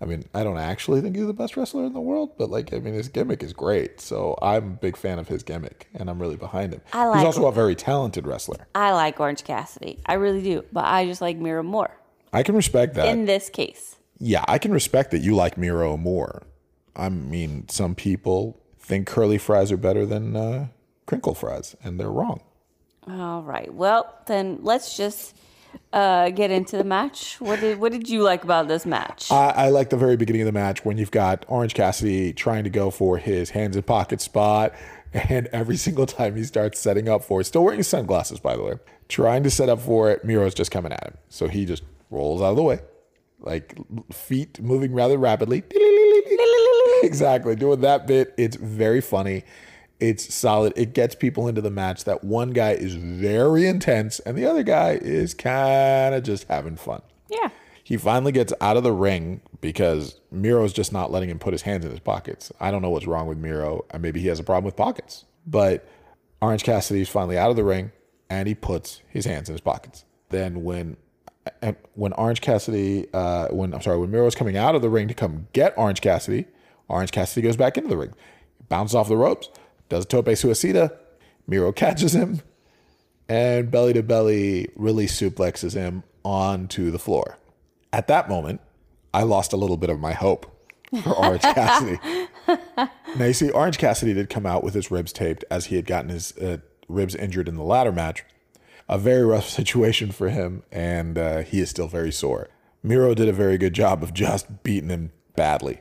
I mean, I don't actually think he's the best wrestler in the world, but like, I mean, his gimmick is great. So I'm a big fan of his gimmick, and I'm really behind him. I like he's also a very talented wrestler. I like Orange Cassidy. I really do. But I just like Miro more I can respect that. in this case. yeah, I can respect that you like Miro more. I mean, some people think curly fries are better than uh, crinkle fries, and they're wrong. All right. Well, then let's just uh, get into the match. What did What did you like about this match? I, I like the very beginning of the match when you've got Orange Cassidy trying to go for his hands in pocket spot, and every single time he starts setting up for it, still wearing sunglasses, by the way, trying to set up for it, Miro's just coming at him. So he just rolls out of the way, like feet moving rather rapidly. exactly, doing that bit. It's very funny. It's solid. It gets people into the match. That one guy is very intense, and the other guy is kind of just having fun. yeah. He finally gets out of the ring because Miro's just not letting him put his hands in his pockets. I don't know what's wrong with Miro. and Maybe he has a problem with pockets. But Orange Cassidy is finally out of the ring and he puts his hands in his pockets. Then when when Orange Cassidy, uh, when I'm sorry, when Miro's coming out of the ring to come get Orange Cassidy, Orange Cassidy goes back into the ring, bounces off the ropes, does a tope suicida. Miro catches him and belly to belly really suplexes him onto the floor. At that moment, I lost a little bit of my hope for Orange Cassidy. now, you see, Orange Cassidy did come out with his ribs taped as he had gotten his uh, ribs injured in the ladder match. A very rough situation for him, and uh, he is still very sore. Miro did a very good job of just beating him badly.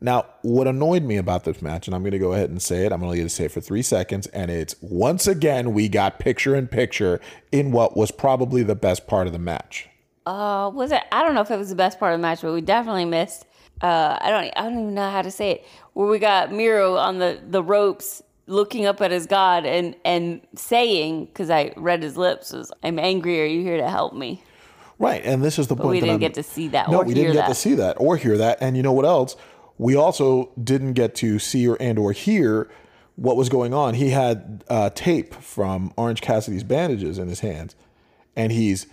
Now, what annoyed me about this match, and I'm going to go ahead and say it, I'm only going to let you say it for three seconds, and it's once again, we got picture in picture in what was probably the best part of the match. Uh, was it? I don't know if it was the best part of the match, but we definitely missed. Uh, I don't. I don't even know how to say it. Where we got Miro on the the ropes, looking up at his god and and saying, because I read his lips, was "I'm angry. Are you here to help me?" Right, and this is the point we that didn't get to see that No, we didn't get that. to see that or hear that. And you know what else? We also didn't get to see or and or hear what was going on. He had uh, tape from Orange Cassidy's bandages in his hands, and he's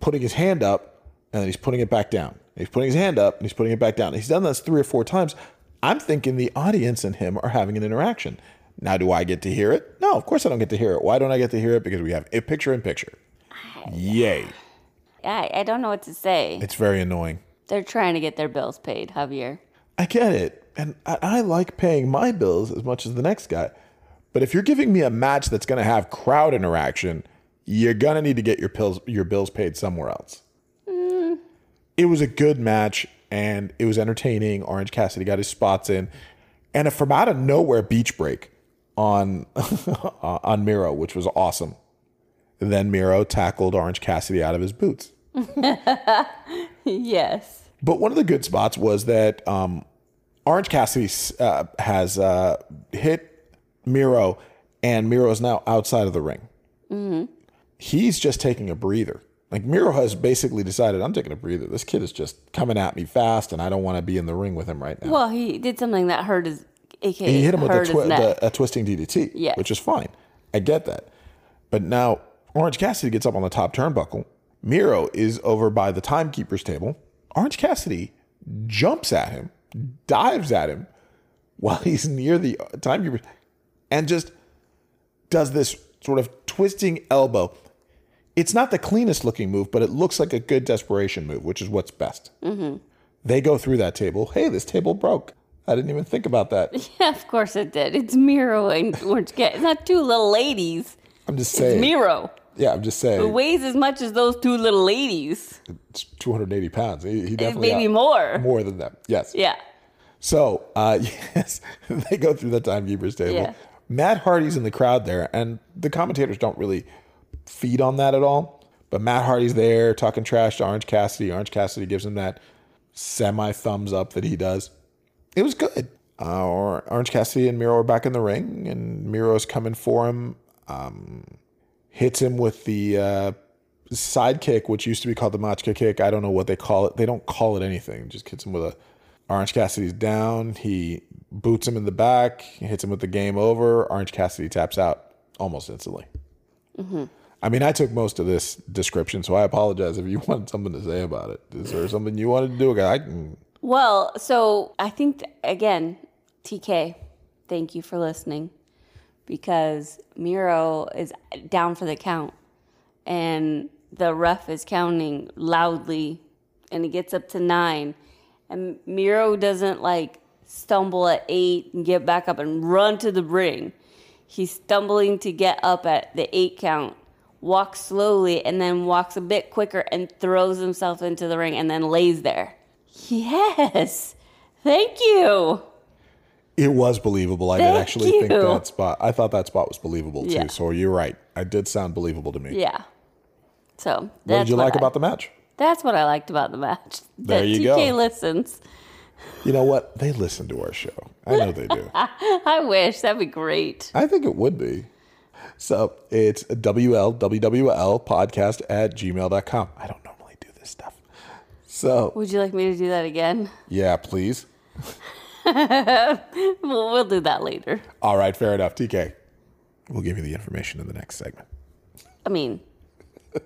putting his hand up and then he's putting it back down. He's putting his hand up and he's putting it back down. He's done this three or four times. I'm thinking the audience and him are having an interaction. Now, do I get to hear it? No, of course I don't get to hear it. Why don't I get to hear it? Because we have a picture in picture. Yay. I I don't know what to say. It's very annoying. They're trying to get their bills paid, Javier. I get it. And I, I like paying my bills as much as the next guy. But if you're giving me a match that's going to have crowd interaction, you're going to need to get your pills, your bills paid somewhere else. It was a good match and it was entertaining. Orange Cassidy got his spots in. And a from out of nowhere beach break on on Miro, which was awesome. And then Miro tackled Orange Cassidy out of his boots. yes. But one of the good spots was that um, Orange Cassidy uh, has uh, hit Miro, and Miro is now outside of the ring. He's just taking a breather. Like Miro has basically decided, I'm taking a breather. This kid is just coming at me fast, and I don't want to be in the ring with him right now. Well, he did something that hurt his aka he hit him with a, twi- the, a twisting DDT, Yes. which is fine. I get that. But now Orange Cassidy gets up on the top turnbuckle. Miro is over by the timekeeper's table. Orange Cassidy jumps at him, dives at him while he's near the timekeeper, and just does this sort of twisting elbow. It's not the cleanest looking move, but it looks like a good desperation move, which is what's best. Mm-hmm. They go through that table. Hey, this table broke. I didn't even think about that. Yeah, of course it did. It's Miro and Orange Cat. It's not two little ladies. I'm just It's saying. Miro. Yeah, I'm just It saying. weighs as much as those two little ladies. It's 280 pounds. He, he definitely Maybe more. more than them. Yes. Yeah. So, uh, yes, they go through the timekeeper's table. Yeah. Matt Hardy's in the crowd there, and the commentators don't really feed on that at all. But Matt Hardy's there talking trash to Orange Cassidy. Orange Cassidy gives him that semi thumbs up that he does. It was good. Uh, or- Orange Cassidy and Miro are back in the ring, and Miro's coming for him. Um, hits him with the uh, side kick, which used to be called the Machka kick. I don't know what they call it. They don't call it anything. Just hits him with a Orange Cassidy's down. He boots him in the back, hits him with the game over. Orange Cassidy taps out almost instantly. I mean, I took most of this description, so I apologize if you wanted something to say about it. Is there something you wanted to do? I can. Well, so I think, again, TK, thank you for listening because Miro is down for the count and the ref is counting loudly and he gets up to nine. And Miro doesn't like stumble at eight and get back up and run to the ring. He's stumbling to get up at the eight count, walks slowly, and then walks a bit quicker and throws himself into the ring and then lays there. Yes. Thank you. It was believable. I did Thank actually think that spot. I thought that spot was believable too. Yeah. So you're right. I did sound believable to me. Yeah. So What did you like I- about the match? That's what I liked about the match. There that you TK go. listens. You know what? They listen to our show. I know they do. I wish that'd be great. I think it would be. So it's WLWWL podcast at gmail.com. I don't normally do this stuff. So, Would you like me to do that again? yeah, please. We'll, we'll do that later. All right, fair enough. TK, we'll give you the information in the next segment. I mean,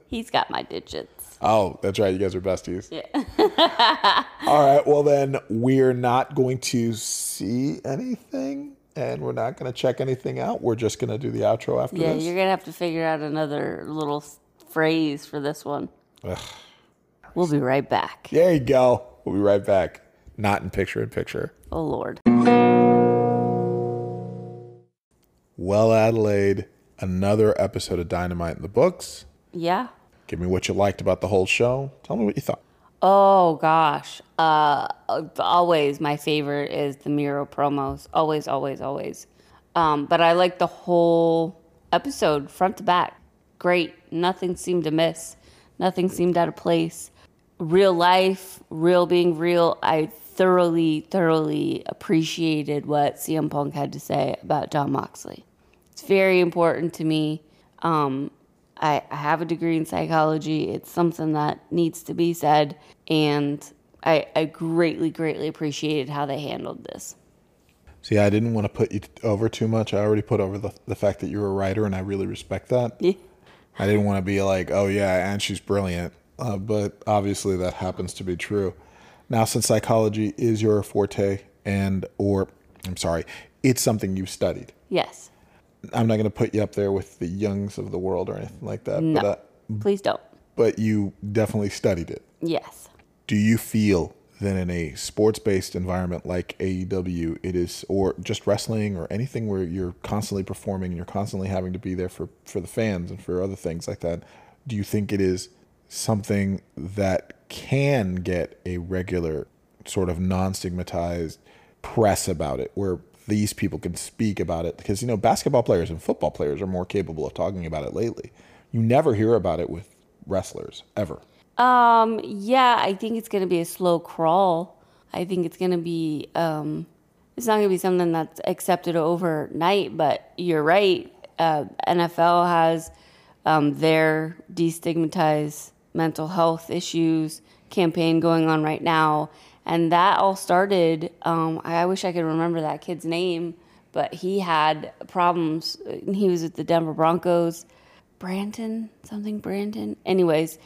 he's got my digits. Oh, that's right. You guys are besties. Yeah. All right. Well, then we're not going to see anything and we're not going to check anything out. We're just going to do the outro after Yeah, this. you're gonna have to figure out another little phrase for this one. Ugh. We'll be right back. There you go. We'll be right back. Not in picture in picture. Oh Lord. Well, Adelaide, another episode of Dynamite in the books. Yeah. Give me what you liked about the whole show. Tell me what you thought. Oh gosh. Uh always my favorite is the Miro promos. Always, always, always. Um, but I like the whole episode front to back. Great. Nothing seemed to miss. Nothing seemed out of place. Real life, real being real. I thoroughly, thoroughly appreciated what CM Punk had to say about Jon Moxley. It's very important to me. Um, I, I have a degree in psychology. It's something that needs to be said. And I, I greatly, greatly appreciated how they handled this. See, I didn't want to put you over too much. I already put over the, the fact that you're a writer, and I really respect that. Yeah. I didn't want to be like, oh, yeah, and she's brilliant. Uh, but obviously, that happens to be true. Now, since psychology is your forte, and, or, I'm sorry, it's something you've studied, Yes. I'm not going to put you up there with the Jungs of the world or anything like that. No. But, uh, Please don't. but you definitely studied it. Yes. do you feel that in a sports-based environment like AEW, it is, or just wrestling or anything where you're constantly performing and you're constantly having to be there for for the fans and for other things like that, do you think it is something that can get a regular sort of non-stigmatized press about it, where these people can speak about it? Because you know, basketball players and football players are more capable of talking about it lately. You never hear about it with wrestlers ever. Um, yeah, I think it's gonna be a slow crawl. I think it's gonna be um it's not gonna be something that's accepted overnight, but you're right. Uh, NFL has um, their destigmatize mental health issues campaign going on right now, And that all started, um, I wish I could remember that kid's name, but he had problems. He was with the Denver Broncos. Brandon, something Brandon. Anyways,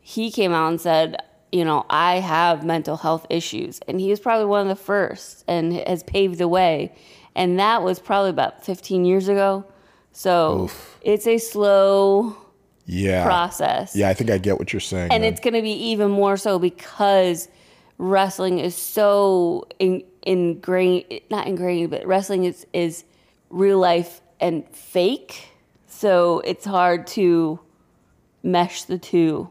he came out and said, you know, I have mental health issues. And he was probably one of the first and has paved the way. And that was probably about 15 years ago. So Oof. it's a slow Yeah. process. Yeah, I think I get what you're saying. And then. it's going to be even more so because wrestling is so in, ingrained, not ingrained, but wrestling is, is real life and fake. So it's hard to mesh the two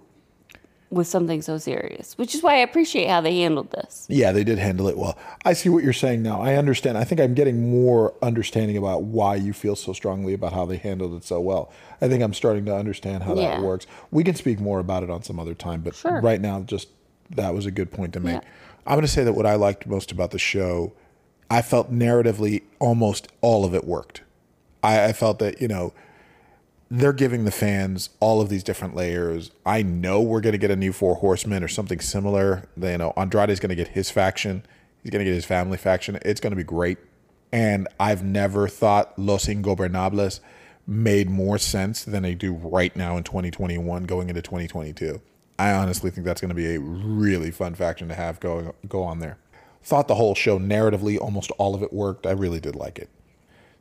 with something so serious, which is why I appreciate how they handled this. Yeah, they did handle it well. I see what you're saying now. I understand. I think I'm getting more understanding about why you feel so strongly about how they handled it so well. I think I'm starting to understand how Yeah. that works. We can speak more about it on some other time, but Sure. right now, just that was a good point to make. Yeah. I'm going to say that what I liked most about the show, I felt narratively almost all of it worked. I, I felt that, you know, they're giving the fans all of these different layers. I know we're going to get a new Four Horsemen or something similar. You know, Andrade's going to get his faction. He's going to get his family faction. It's going to be great. And I've never thought Los Ingobernables made more sense than they do right now in 2021 going into 2022. I honestly think that's going to be a really fun faction to have going go on there. Thought the whole show narratively, almost all of it worked. I really did like it.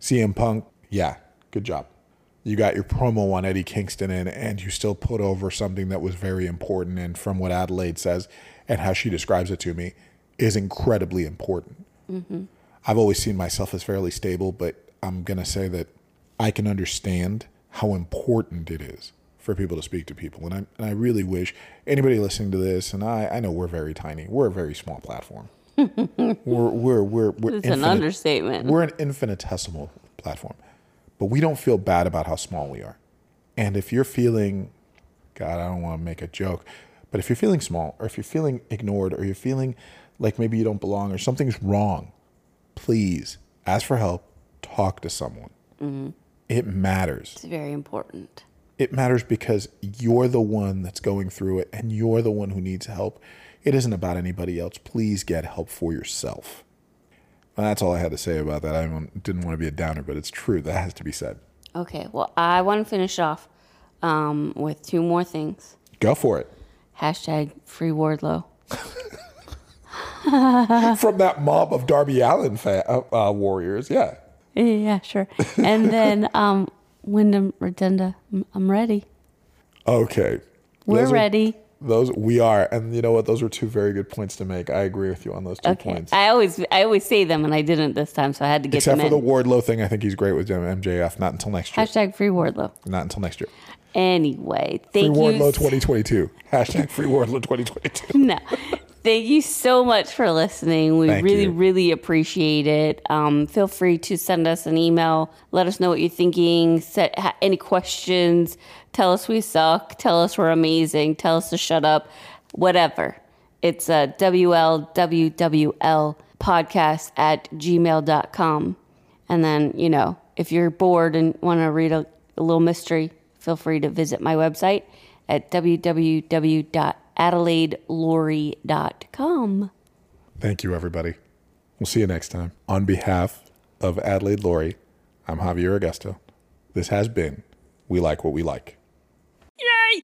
CM Punk, yeah, good job. You got your promo on Eddie Kingston in, and you still put over something that was very important. And from what Adelaide says and how she describes it to me, is incredibly important. Mm-hmm. I've always seen myself as fairly stable, but I'm going to say that I can understand how important it is for people to speak to people. And I, and I really wish anybody listening to this, and I, I know we're very tiny, we're a very small platform. we're, we're, we're, we're, It's an understatement. we're an infinitesimal platform, but we don't feel bad about how small we are. And if you're feeling, God, I don't want to make a joke, but if you're feeling small, or if you're feeling ignored, or you're feeling like maybe you don't belong, or something's wrong, please ask for help, talk to someone. Mm-hmm. It matters. It's very important. It matters because you're the one that's going through it and you're the one who needs help. It isn't about anybody else. Please get help for yourself. That's all I had to say about that. I didn't want to be a downer, but it's true. That has to be said. Okay, well, I want to finish off um, with two more things. Go for it. Hashtag free Wardlow. From that mob of Darby Allin fa- uh, uh, warriors. Yeah. Yeah, sure. And then um, Windham Rotunda, I'm- ready. Okay. We're are- ready. Those we are, and you know what? Those were two very good points to make. I agree with you on those two Okay. points. I always I always say them, and I didn't this time, so I had to get Except them for in. the Wardlow thing, I think he's great with MJF. Not until next year. Hashtag free Wardlow. Not until next year. Anyway, Free thank you. Wardlow s- 2022. Hashtag Free Wardlow 2022. no. Thank you so much for listening. We Thank really, you. really appreciate it. Um, feel free to send us an email. Let us know what you're thinking. Set ha- any questions. Tell us we suck. Tell us we're amazing. Tell us to shut up. Whatever. It's a WLWWL podcast at gmail.com. And then, you know, if you're bored and want to read a, a little mystery, feel free to visit my website at www.adelaidelory.com. Thank you, everybody. We'll see you next time. On behalf of Adelaide Lory, I'm Javier Augusto. This has been We Like What We Like. Yay!